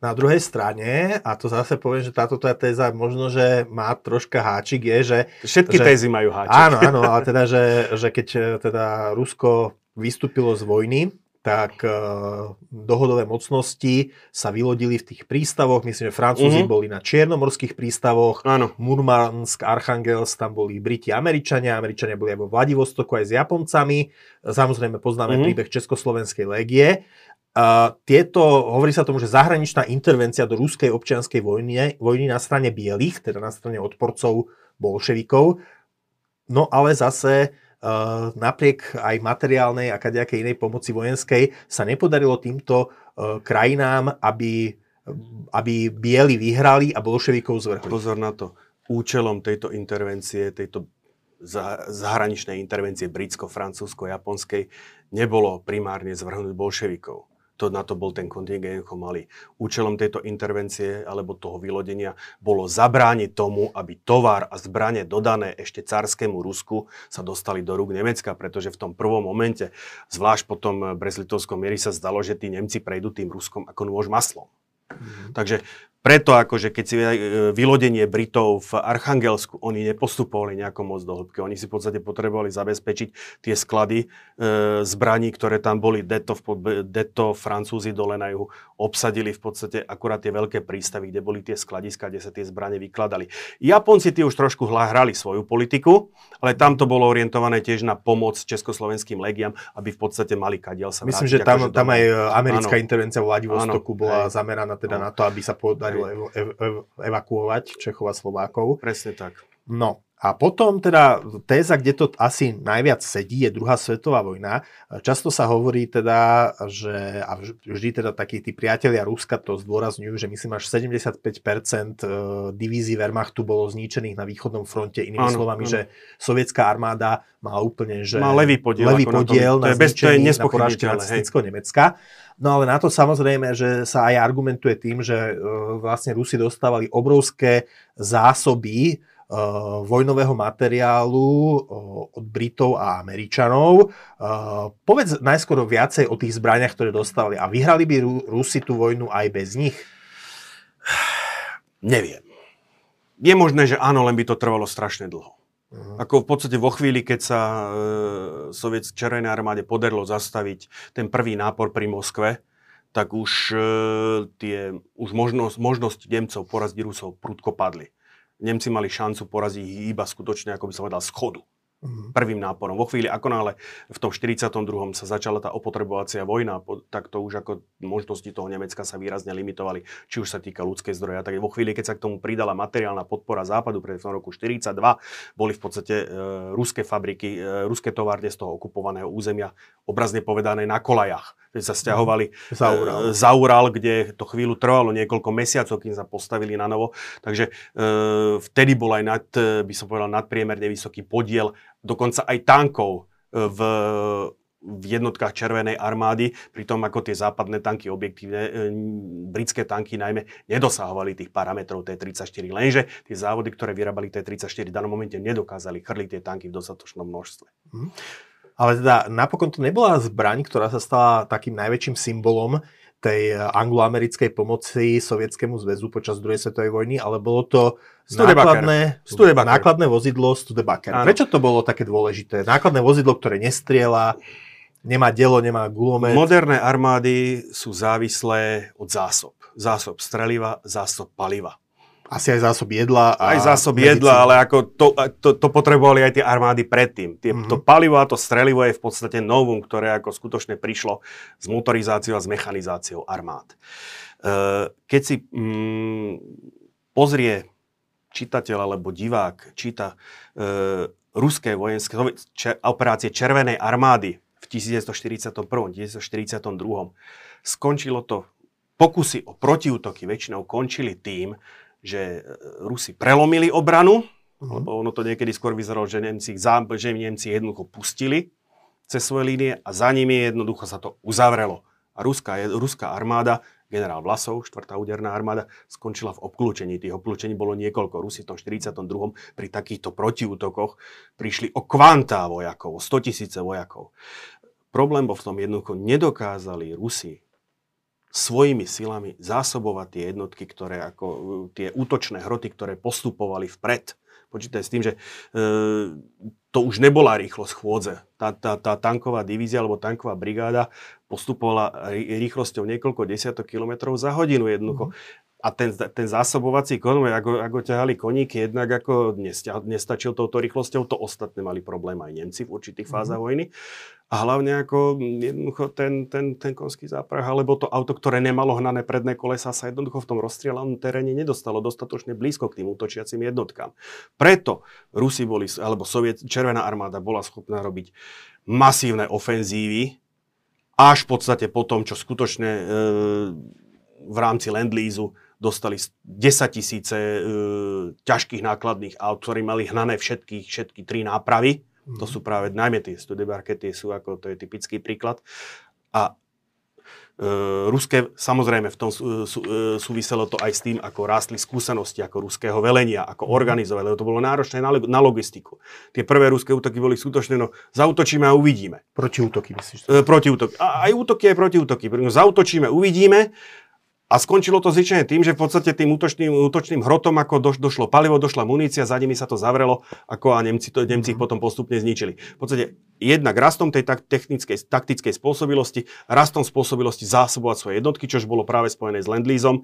Na druhej strane, a to zase poviem, že táto téza možno, že má troška háčik, je, že... Všetky že, tézy majú háčik. Áno, áno, ale teda, že, že keď e, teda Rusko vystúpilo z vojny, tak uh, dohodové mocnosti sa vylodili v tých prístavoch. Myslím, že Francúzi mm-hmm. boli na čiernomorských prístavoch. Áno. Murmansk, Archangels, tam boli Briti Američania. Američania boli aj vo Vladivostoku aj s Japoncami. Samozrejme poznáme mm-hmm. príbeh Československej légie. Tieto, hovorí sa tomu, že zahraničná intervencia do ruskej občianskej vojny, vojny na strane bielých, teda na strane odporcov bolševikov, no ale zase uh, napriek aj materiálnej a kadejakej inej pomoci vojenskej sa nepodarilo týmto uh, krajinám, aby, aby bieli vyhrali a bolševikov zvrhli. Pozor na to. Účelom tejto intervencie, tejto zahraničnej intervencie britsko-francúzsko-japonskej nebolo primárne zvrhnúť bolševikov to, na to bol ten kontingent malý. Účelom tejto intervencie alebo toho vylodenia bolo zabrániť tomu, aby tovar a zbranie dodané ešte carskému Rusku sa dostali do rúk Nemecka, pretože v tom prvom momente, zvlášť po tom Brezlitovskom miery sa zdalo, že tí Nemci prejdú tým Ruskom ako nôž maslom. Mm-hmm. Takže preto akože keď si e, vylodenie Britov v Archangelsku, oni nepostupovali nejako moc do hĺbky. Oni si v podstate potrebovali zabezpečiť tie sklady e, zbraní, ktoré tam boli. Deto, deto Francúzi dole na juhu obsadili v podstate akurát tie veľké prístavy, kde boli tie skladiska, kde sa tie zbranie vykladali. Japonci tie už trošku hrali svoju politiku, ale tam to bolo orientované tiež na pomoc československým legiam, aby v podstate mali kadiel sa Myslím, že tam, akože tam aj e, americká áno. intervencia v Vladivostoku bola hej. zameraná teda áno. na to, aby sa podarilo ev, ev, ev, evakuovať Čechov a Slovákov. Presne tak. No, a potom teda téza, kde to asi najviac sedí, je druhá svetová vojna. Často sa hovorí teda, že a vždy teda takí tí priatelia Ruska to zdôrazňujú, že myslím až 75% e, divízií Wehrmachtu bolo zničených na východnom fronte. Inými ano, slovami, ano. že sovietská armáda má úplne, že... Má levý podiel, levý podiel na, to je bez, to je na porážke Nemecka. No ale na to samozrejme, že sa aj argumentuje tým, že e, vlastne Rusi dostávali obrovské zásoby vojnového materiálu eh, od Britov a Američanov. Eh, povedz najskôr viacej o tých zbraniach, ktoré dostali. A vyhrali by Rusi tú vojnu aj bez nich? Neviem. Je možné, že áno, len by to trvalo strašne dlho. Uh-huh. Ako v podstate vo chvíli, keď sa e, soviet Červenej armáde podarilo zastaviť ten prvý nápor pri Moskve, tak už e, tie už možnosť, možnosť Nemcov poraziť Rusov prudko padli. Nemci mali šancu poraziť ich iba skutočne, ako by som povedal, schodu. Mm-hmm. Prvým náporom. Vo chvíli, ako nále v tom 42. sa začala tá opotrebovacia vojna, tak to už ako možnosti toho Nemecka sa výrazne limitovali, či už sa týka ľudskej zdroja. Tak vo chvíli, keď sa k tomu pridala materiálna podpora západu, pred v roku 42, boli v podstate e, ruské fabriky, e, ruské továrne z toho okupovaného územia, obrazne povedané na kolajach že sa stiahovali za Ural. E, za Ural, kde to chvíľu trvalo niekoľko mesiacov, kým sa postavili na novo. Takže e, vtedy bol aj nad, e, by som povedal, nadpriemerne vysoký podiel, dokonca aj tankov e, v v jednotkách Červenej armády, pritom ako tie západné tanky objektívne, e, britské tanky najmä nedosahovali tých parametrov T-34, lenže tie závody, ktoré vyrábali T-34 v danom momente nedokázali chrliť tie tanky v dostatočnom množstve. Hmm. Ale teda napokon to nebola zbraň, ktorá sa stala takým najväčším symbolom tej angloamerickej pomoci Sovietskému zväzu počas druhej svetovej vojny, ale bolo to nákladné, Studebaker. nákladné vozidlo Studebaker. Áno. Prečo to bolo také dôležité? Nákladné vozidlo, ktoré nestriela, nemá dielo, nemá gulomet. Moderné armády sú závislé od zásob. Zásob streliva, zásob paliva. Asi aj zásob jedla. A aj zásob medicína. jedla, ale ako to, to, to potrebovali aj tie armády predtým. Tie, mm-hmm. To palivo a to strelivo je v podstate novum, ktoré ako skutočne prišlo s motorizáciou a s mechanizáciou armád. E, keď si mm, pozrie čitateľ alebo divák, číta e, ruské vojenské čer, operácie Červenej armády v 1941. 1942. Skončilo to pokusy o protiútoky väčšinou končili tým, že e, Rusi prelomili obranu, uh-huh. lebo ono to niekedy skôr vyzeralo, že Nemci, že Nemci jednoducho pustili cez svoje línie a za nimi jednoducho sa to uzavrelo. A ruská, ruská armáda, generál Vlasov, 4. úderná armáda, skončila v obklúčení. Tých obklúčení bolo niekoľko. Rusi v tom 42. pri takýchto protiútokoch prišli o kvantá vojakov, o 100 tisíce vojakov. Problém bol v tom jednoducho, nedokázali Rusi svojimi silami zásobovať tie jednotky, ktoré ako tie útočné hroty, ktoré postupovali vpred. Počítaj s tým, že e, to už nebola rýchlosť chôdze. Tá, tá, tá tanková divízia alebo tanková brigáda postupovala rýchlosťou niekoľko desiatok kilometrov za hodinu jednoducho. Mm a ten, ten zásobovací kon, ako, ako ťahali koníky, jednak ako nestačil touto rýchlosťou, to ostatné mali problém aj Nemci v určitých mm-hmm. fázach vojny. A hlavne ako jednoducho ten, ten, ten konský záprah, alebo to auto, ktoré nemalo hnané predné kolesa, sa jednoducho v tom rozstrielanom teréne nedostalo dostatočne blízko k tým útočiacim jednotkám. Preto Rusi boli, alebo Soviet, Červená armáda bola schopná robiť masívne ofenzívy, až v podstate po tom, čo skutočne e, v rámci Land-Leaseu dostali 10 tisíce e, ťažkých nákladných aut, ktorí mali hnané všetky, všetky tri nápravy. Mm. To sú práve najmä tie Studebarke, tie sú ako, to je typický príklad. A e, ruské, samozrejme v tom sú, sú, e, súviselo to aj s tým, ako rástli skúsenosti ako ruského velenia, ako mhm. organizovali, lebo to bolo náročné na, na logistiku. Tie prvé ruské útoky boli skutočne, no zautočíme a uvidíme. Protiútoky myslíš? E, protiútoky. A aj útoky, aj protiútoky. No, zautočíme, uvidíme A skončilo to zvyčajne tým, že v podstate tým útočným, útočným hrotom, ako do, došlo palivo, došla munícia, za nimi sa to zavrelo, ako a Nemci, to, Nemci ich mhm. potom postupne zničili. V podstate jednak rastom tej tak, technickej, taktickej spôsobilosti, rastom spôsobilosti zásobovať svoje jednotky, čož bolo práve spojené s Lendlízom,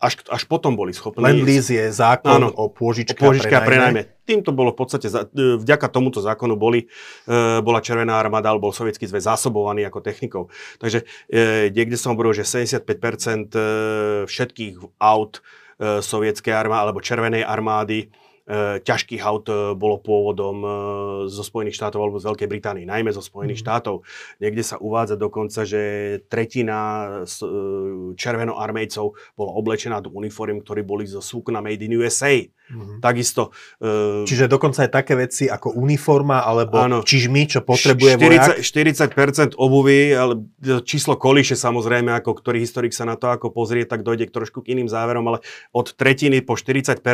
až, až potom boli schopní... Lend-lease je zákon áno, o pôžičke, o pôžičke a prenajme. Týmto bolo v podstate, e, vďaka tomuto zákonu boli, e, bola Červená armáda alebo Sovietský zväz zásobovaný ako technikou. Takže e, niekde som hovoril, že 75% všetkých aut sovietskej armády alebo Červenej armády ťažkých aut e, bolo pôvodom e, zo Spojených štátov alebo z Veľkej Británie, najmä zo Spojených mm. štátov. Niekde sa uvádza dokonca, že tretina e, červenoarmejcov bola oblečená do uniform, ktorí boli zo súkna Made in USA. Mm-hmm. Takisto. Uh, Čiže dokonca aj také veci ako uniforma alebo áno, čižmy, čo potrebuje 40, vojak? 40% obuvy, ale číslo kolíše samozrejme, ako ktorý historik sa na to ako pozrie, tak dojde k trošku k iným záverom, ale od tretiny po 40%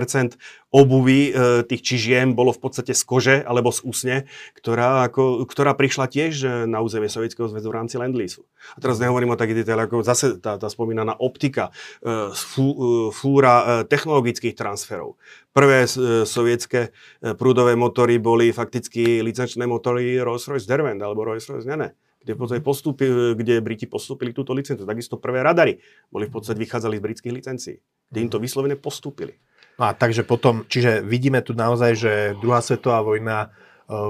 obuvy uh, tých čižiem bolo v podstate z kože alebo z úsne, ktorá, ako, ktorá prišla tiež e, na územie Sovietskeho zväzu v rámci Lendleaseu. A teraz nehovorím o takých detailoch, ako zase tá, tá spomínaná optika, uh, fú, uh, fúra uh, technologických transferov Prvé e, sovietské e, prúdové motory boli fakticky licenčné motory Rolls-Royce Derwent alebo Rolls-Royce Nene kde, podstate postupy, kde Briti postúpili túto licenciu. Takisto prvé radary boli v podstate vychádzali z britských licencií, kde im to vyslovene postúpili. No a takže potom, čiže vidíme tu naozaj, že druhá svetová vojna e,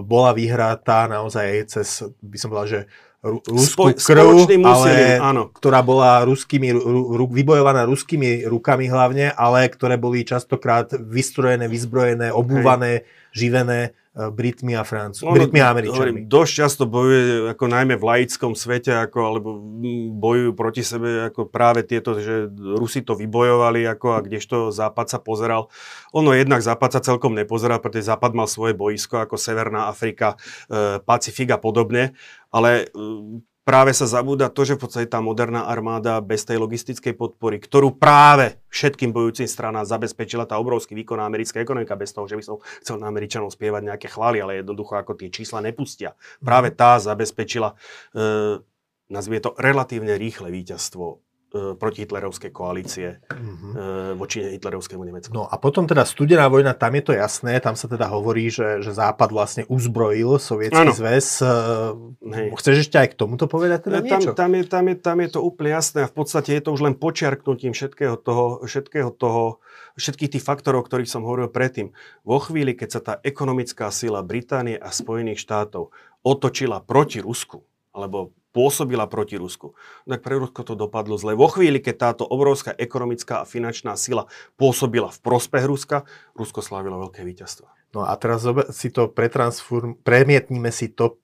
bola vyhratá naozaj cez, by som povedal, že ruskú Spoj, krv, ale, áno. ktorá bola ruskými, ru, vybojovaná ruskými rukami hlavne, ale ktoré boli častokrát vystrojené, vyzbrojené, obúvané, Hej. živené Britmi a Francúzmi, Britmi a Američanmi. dosť často bojuje, ako najmä v laickom svete, ako, alebo bojujú proti sebe ako práve tieto, že Rusi to vybojovali, ako, a kdežto Západ sa pozeral. Ono jednak Západ sa celkom nepozeral, pretože Západ mal svoje boisko, ako Severná Afrika, e, Pacifik a podobne, ale e, práve sa zabúda to, že v podstate tá moderná armáda bez tej logistickej podpory, ktorú práve všetkým bojúcim stranám zabezpečila tá obrovský výkon americká ekonomika, bez toho, že by som chcel na Američanov spievať nejaké chvály, ale jednoducho ako tie čísla nepustia. Práve tá zabezpečila, e, nazvie to, relatívne rýchle víťazstvo E, protihitlerovskej koalície mm-hmm. voči hitlerovskému Nemecku. No a potom teda studená vojna, tam je to jasné, tam sa teda hovorí, že, že Západ vlastne uzbrojil sovietský ano. zväz. E, Hej. Chceš ešte aj k tomuto povedať teda tam, niečo? Tam je, tam, je, tam je to úplne jasné a v podstate je to už len počiarknutím všetkého toho, všetkého toho, všetkých tých faktorov, o ktorých som hovoril predtým. Vo chvíli, keď sa tá ekonomická sila Británie a Spojených štátov otočila proti Rusku, alebo pôsobila proti Rusku. Tak pre Rusko to dopadlo zle. Vo chvíli, keď táto obrovská ekonomická a finančná sila pôsobila v prospech Ruska, Rusko slávilo veľké víťazstvo. No a teraz si to pretransform, premietnime si to,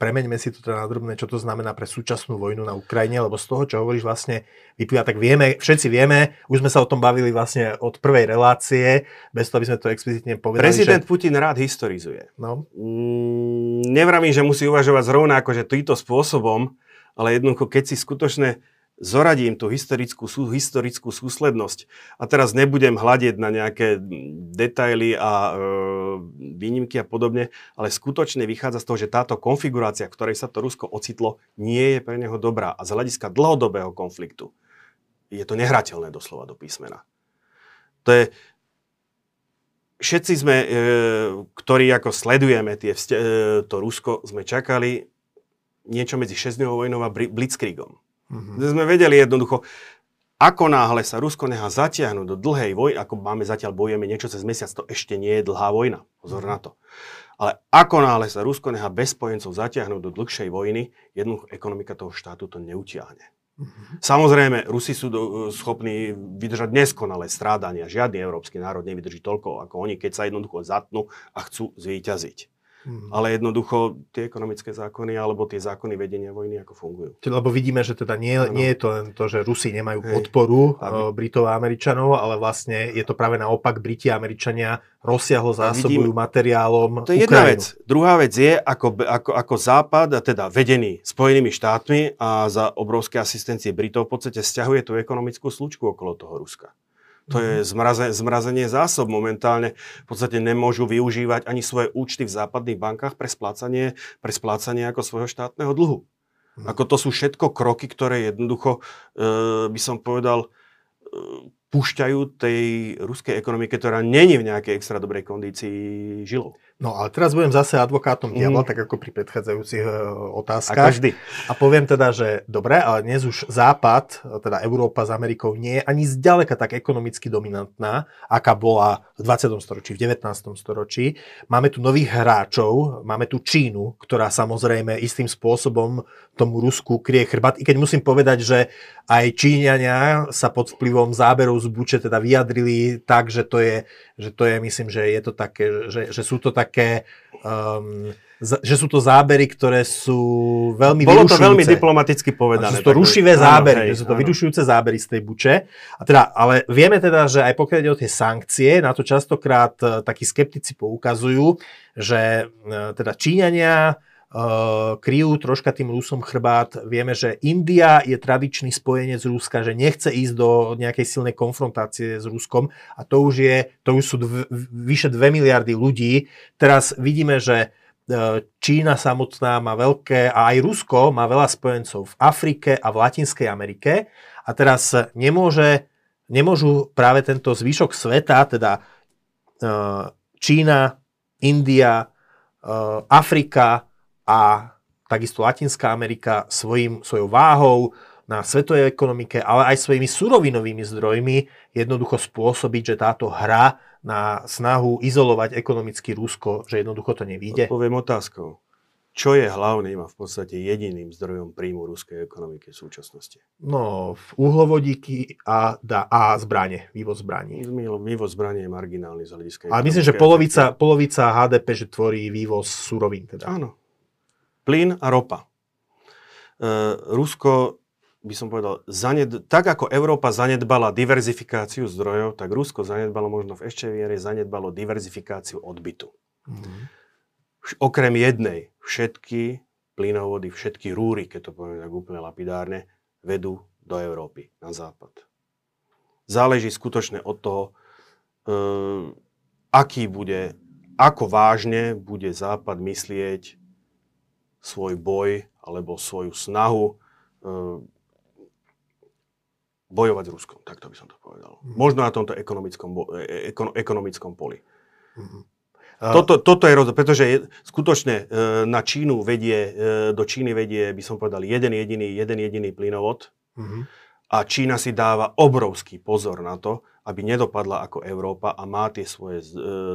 premeňme si to teda na drobné, čo to znamená pre súčasnú vojnu na Ukrajine, lebo z toho, čo hovoríš vlastne vyplýva, tak vieme, všetci vieme, už sme sa o tom bavili vlastne od prvej relácie, bez toho, aby sme to explicitne povedali. Prezident že... Putin rád historizuje. No. Mm, nevravím, že musí uvažovať zrovna akože týmto spôsobom, ale jednoducho, keď si skutočne zoradím tú historickú, sú, historickú súslednosť a teraz nebudem hľadiť na nejaké detaily a e, výnimky a podobne, ale skutočne vychádza z toho, že táto konfigurácia, v ktorej sa to Rusko ocitlo, nie je pre neho dobrá a z hľadiska dlhodobého konfliktu je to nehrateľné doslova do písmena. To je, všetci sme, e, ktorí ako sledujeme tie, e, to Rusko, sme čakali niečo medzi 6 vojnou a Blitzkriegom. Mm-hmm. Sme vedeli jednoducho, ako náhle sa Rusko nechá zatiahnuť do dlhej vojny, ako máme zatiaľ bojujeme niečo cez mesiac, to ešte nie je dlhá vojna. Pozor na to. Ale ako náhle sa Rusko nechá bez spojencov zatiahnuť do dlhšej vojny, jednoducho ekonomika toho štátu to neutiahne. Mm-hmm. Samozrejme, Rusi sú do, schopní vydržať neskonalé strádania. Žiadny európsky národ nevydrží toľko ako oni, keď sa jednoducho zatnú a chcú zvíťaziť. Hmm. Ale jednoducho tie ekonomické zákony alebo tie zákony vedenia vojny ako fungujú. Lebo vidíme, že teda nie, nie je to len to, že Rusi nemajú Hej. podporu Aby... Eh, Britov a Američanov, ale vlastne je to práve naopak, Briti a Američania rozsiahlo zásobujú vidíme, materiálom To je jedna vec. Druhá vec je, ako, ako, ako Západ, a teda vedený Spojenými štátmi a za obrovské asistencie Britov v podstate stiahuje tú ekonomickú slučku okolo toho Ruska. To je zmraze, zmrazenie zásob. Momentálne v podstate nemôžu využívať ani svoje účty v západných bankách pre splácanie, pre splácanie ako svojho štátneho dlhu. Mhm. Ako to sú všetko kroky, ktoré jednoducho, e, by som povedal, e, púšťajú tej ruskej ekonomike, ktorá není v nejakej extra dobrej kondícii žilou. No ale teraz budem zase advokátom diabla, mm. tak ako pri predchádzajúcich e, otázkach. A každý. A poviem teda, že dobre, ale dnes už Západ, teda Európa s Amerikou nie je ani zďaleka tak ekonomicky dominantná, aká bola v 20. storočí, v 19. storočí. Máme tu nových hráčov, máme tu Čínu, ktorá samozrejme istým spôsobom tomu Rusku krie chrbát. I keď musím povedať, že aj Číňania sa pod vplyvom záberov z Buče teda vyjadrili tak, že to je, že to je myslím, že je to také, že, že sú to také um, že sú to zábery, ktoré sú veľmi Bolo vyrušujúce. to veľmi diplomaticky povedané. Že sú to rušivé zábery, áno, hej, že sú to áno. vyrušujúce zábery z tej buče. A teda, ale vieme teda, že aj pokiaľ ide o tie sankcie, na to častokrát uh, takí skeptici poukazujú, že uh, teda Číňania kryjú troška tým Rusom chrbát. Vieme, že India je tradičný spojenec Ruska, že nechce ísť do nejakej silnej konfrontácie s Ruskom a to už, je, to už sú dv, vyše 2 miliardy ľudí. Teraz vidíme, že uh, Čína samotná má veľké, a aj Rusko má veľa spojencov v Afrike a v Latinskej Amerike a teraz nemôže, nemôžu práve tento zvyšok sveta, teda uh, Čína, India, Afrika, a takisto Latinská Amerika svojim, svojou váhou na svetovej ekonomike, ale aj svojimi surovinovými zdrojmi jednoducho spôsobiť, že táto hra na snahu izolovať ekonomicky Rusko, že jednoducho to nevíde? Poviem otázkou. Čo je hlavným a v podstate jediným zdrojom príjmu ruskej ekonomiky v súčasnosti? No, v uhlovodíky a, da, a zbranie, vývoz zbraní. Vývoz zbraní je marginálny z hľadiska. Ale myslím, že polovica, polovica HDP, že tvorí vývoz surovín. Teda. Áno, plyn a ropa. E, Rusko, by som povedal, zaned... tak ako Európa zanedbala diverzifikáciu zdrojov, tak Rusko zanedbalo možno v ešte viere, zanedbalo diverzifikáciu odbytu. Mm-hmm. Okrem jednej, všetky plynovody, všetky rúry, keď to poviem tak úplne lapidárne, vedú do Európy, na západ. Záleží skutočne od toho, e, aký bude, ako vážne bude Západ myslieť svoj boj alebo svoju snahu e, bojovať s Ruskom, takto by som to povedal. Mm. Možno na tomto ekonomickom, e, ekon, ekonomickom poli. Mm. A... Toto, toto je rozdiel, pretože je, skutočne e, na Čínu vedie, do Číny vedie, by som povedal, jeden jediný, jeden jediný plynovod mm. a Čína si dáva obrovský pozor na to, aby nedopadla ako Európa a má tie svoje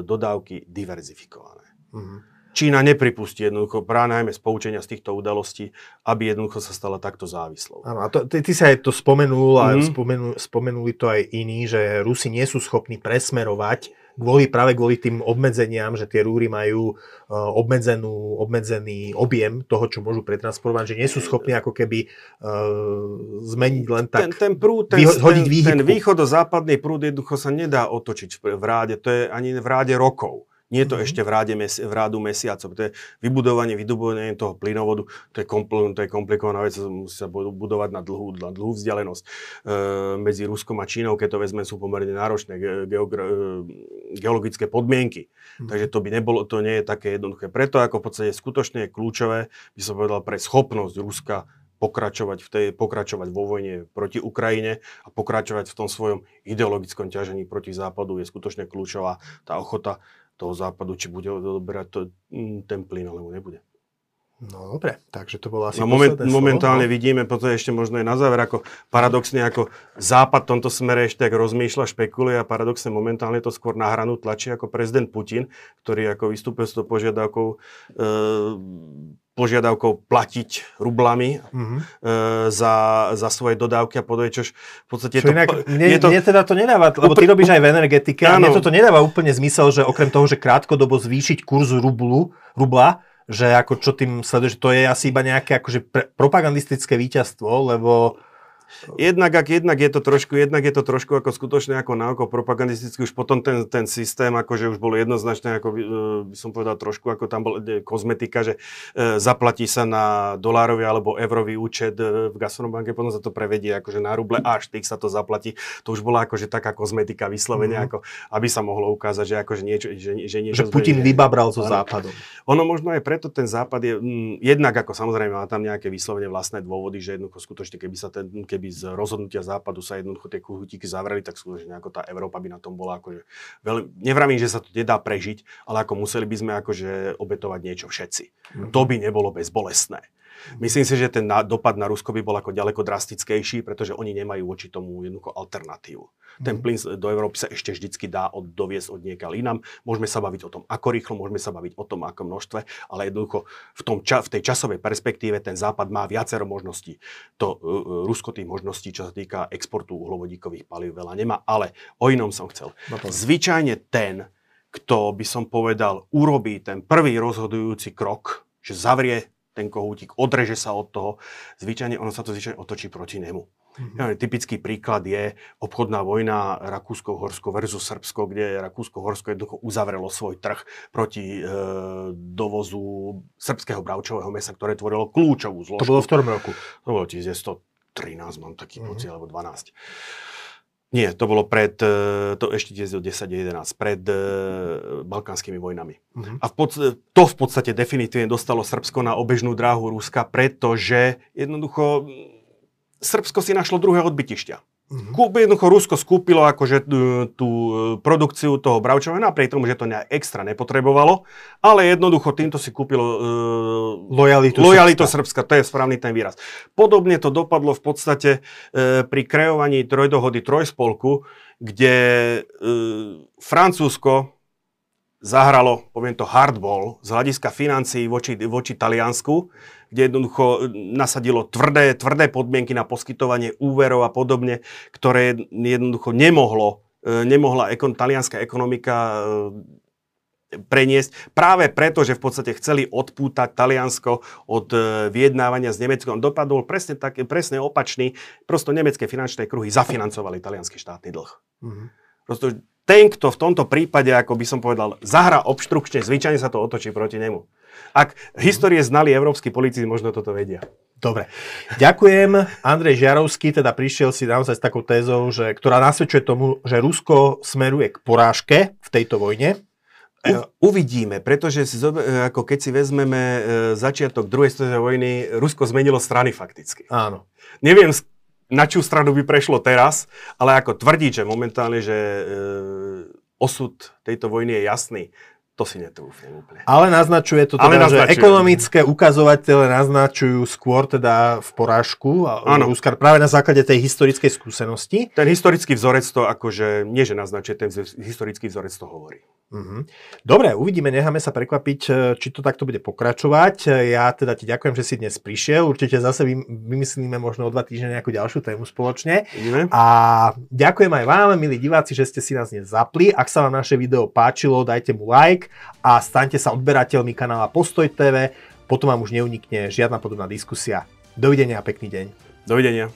dodávky diverzifikované. Mm. Čína nepripustí jednoducho práve najmä z poučenia z týchto udalostí, aby jednoducho sa stala takto závislou. Áno, a to, ty, ty sa aj to spomenul a mm. spomenul, spomenuli to aj iní, že Rusi nie sú schopní presmerovať kvôli, práve kvôli tým obmedzeniam, že tie rúry majú uh, obmedzenú, obmedzený objem toho, čo môžu pretransportovať, že nie sú schopní ako keby uh, zmeniť len tak, ten, ten prúd, ten, vyho- hodiť ten, ten východo-západný prúd jednoducho sa nedá otočiť v ráde, to je ani v ráde rokov. Nie je to mm-hmm. ešte v, ráde, v rádu mesiacov. To je vybudovanie, vydobovanie toho plynovodu, to je, kompl- to je komplikovaná vec, musí sa budovať na dlhú, na dlhú vzdialenosť. E, medzi Ruskom a Čínou, keď to vezme, sú pomerne náročné ge- geogra- e, geologické podmienky. Mm-hmm. Takže to by nebolo, to nie je také jednoduché. Preto ako v podstate skutočne je kľúčové, by som povedal, pre schopnosť Ruska pokračovať, v tej, pokračovať vo vojne proti Ukrajine a pokračovať v tom svojom ideologickom ťažení proti Západu je skutočne kľúčová tá ochota toho západu, či bude odoberať to, mm, ten plyn, alebo nebude. No dobre, takže to bolo asi no, moment, Momentálne no. vidíme, potom ešte možno aj na záver, ako paradoxne, ako Západ v tomto smere ešte tak rozmýšľa, špekuluje a paradoxne momentálne to skôr na hranu tlačí ako prezident Putin, ktorý ako vystúpil s tou požiadavkou e, požiadavkou platiť rublami mm-hmm. e, za, za svoje dodávky a podobne, čož v podstate čo to, inak, mne, je to... Mne teda to nedáva, lebo ty robíš aj v energetike a mne toto nedáva úplne zmysel, že okrem toho, že krátkodobo zvýšiť kurz rublu, rubla, že ako čo tým sleduješ, to je asi iba nejaké akože pre, propagandistické víťazstvo, lebo Jednak, ak, jednak, je to trošku, jednak je to trošku ako skutočne ako náuko propagandisticky, už potom ten, ten systém, akože už bolo jednoznačne, ako by, e, by som povedal trošku, ako tam bol e, kozmetika, že e, zaplatí sa na dolárový alebo eurový účet e, v Gazprombanke, potom sa to prevedie akože na ruble, až tých sa to zaplatí. To už bola akože taká kozmetika vyslovene, mm-hmm. ako, aby sa mohlo ukázať, že akože niečo, že, že niečo... Že Putin vybabral so západom. Ono možno aj preto ten západ je, mm, jednak ako samozrejme má tam nejaké vyslovene vlastné dôvody, že jednoducho skutočne, keby sa ten, keby z rozhodnutia západu sa jednoducho tie kuhutíky zavreli, tak skutočne ako tá Európa by na tom bola akože veľmi, nevramím, že sa to nedá prežiť, ale ako museli by sme akože obetovať niečo všetci. Mm-hmm. To by nebolo bezbolestné. Myslím si, že ten dopad na Rusko by bol ako ďaleko drastickejší, pretože oni nemajú voči tomu jednoducho alternatívu. Ten mhm. plyn do Európy sa ešte vždycky dá od, doviesť od niekaľ inám. Môžeme sa baviť o tom, ako rýchlo, môžeme sa baviť o tom, ako množstve, ale jednoducho v, tom ča, v tej časovej perspektíve ten Západ má viacero možností. To uh, Rusko tých možností, čo sa týka exportu uhlovodíkových palív, veľa nemá, ale o inom som chcel. No Zvyčajne ten, kto by som povedal, urobí ten prvý rozhodujúci krok, že zavrie ten kohútik, odreže sa od toho, zvyčajne ono sa to zvyčajne otočí proti nemu. Mm-hmm. Ja, typický príklad je obchodná vojna Rakúsko-Horsko versus Srbsko, kde Rakúsko-Horsko jednoducho uzavrelo svoj trh proti e, dovozu srbského bravčového mesa, ktoré tvorilo kľúčovú zložku. To bolo v ktorom roku? To bolo 1913, mám taký mm-hmm. pocit, alebo 12. Nie, to bolo pred, e, to ešte 10-11, pred uh, balkánskymi vojnami. Uh-huh. A v pod, to v podstate definitívne dostalo Srbsko na obežnú dráhu Ruska, pretože jednoducho Srbsko si našlo druhé odbytišťa. Mm-hmm. Kúp, jednoducho Rusko skúpilo akože tú produkciu toho bravčového, napriek tomu, že to ne, extra nepotrebovalo, ale jednoducho týmto si kúpilo uh, lojalitu, lojalitu Srbska. Srbska. To je správny ten výraz. Podobne to dopadlo v podstate uh, pri kreovaní trojdohody Trojspolku, kde uh, Francúzsko zahralo, poviem to, hardball z hľadiska financií voči, voči Taliansku, kde jednoducho nasadilo tvrdé, tvrdé podmienky na poskytovanie úverov a podobne, ktoré jednoducho nemohlo, e, nemohla ekon, talianská ekonomika e, preniesť práve preto, že v podstate chceli odpútať Taliansko od e, vyjednávania s Nemeckom. Dopadol presne, tak, presne opačný. Prosto nemecké finančné kruhy zafinancovali talianský štátny dlh. Mm-hmm. Prosto ten, kto v tomto prípade, ako by som povedal, zahra obštrukčne, zvyčajne sa to otočí proti nemu. Ak histórie znali európsky politici, možno toto vedia. Dobre. Ďakujem. Andrej Žiarovský teda prišiel si naozaj s takou tézou, že, ktorá nasvedčuje tomu, že Rusko smeruje k porážke v tejto vojne. U, uvidíme, pretože si, ako keď si vezmeme e, začiatok druhej svetovej vojny, Rusko zmenilo strany fakticky. Áno. Neviem, na čú stranu by prešlo teraz, ale ako tvrdiť, že momentálne, že e, osud tejto vojny je jasný, to si netrúfnem úplne. Ale naznačuje to teda, naznačuje. že ekonomické ukazovatele naznačujú skôr teda v porážku. Ruska práve na základe tej historickej skúsenosti. Ten historický vzorec to akože, nie že naznačuje, ten historický vzorec to hovorí. Mm-hmm. Dobre, uvidíme, necháme sa prekvapiť, e, či to takto bude pokračovať. E, ja teda ti ďakujem, že si dnes prišiel. Určite zase vymyslíme možno o dva týždne nejakú ďalšiu tému spoločne. Ideme. A ďakujem aj vám, milí diváci, že ste si nás dnes zapli. Ak sa vám naše video páčilo, dajte mu like a staňte sa odberateľmi kanála Postoj TV. Potom vám už neunikne žiadna podobná diskusia. Dovidenia a pekný deň. Dovidenia.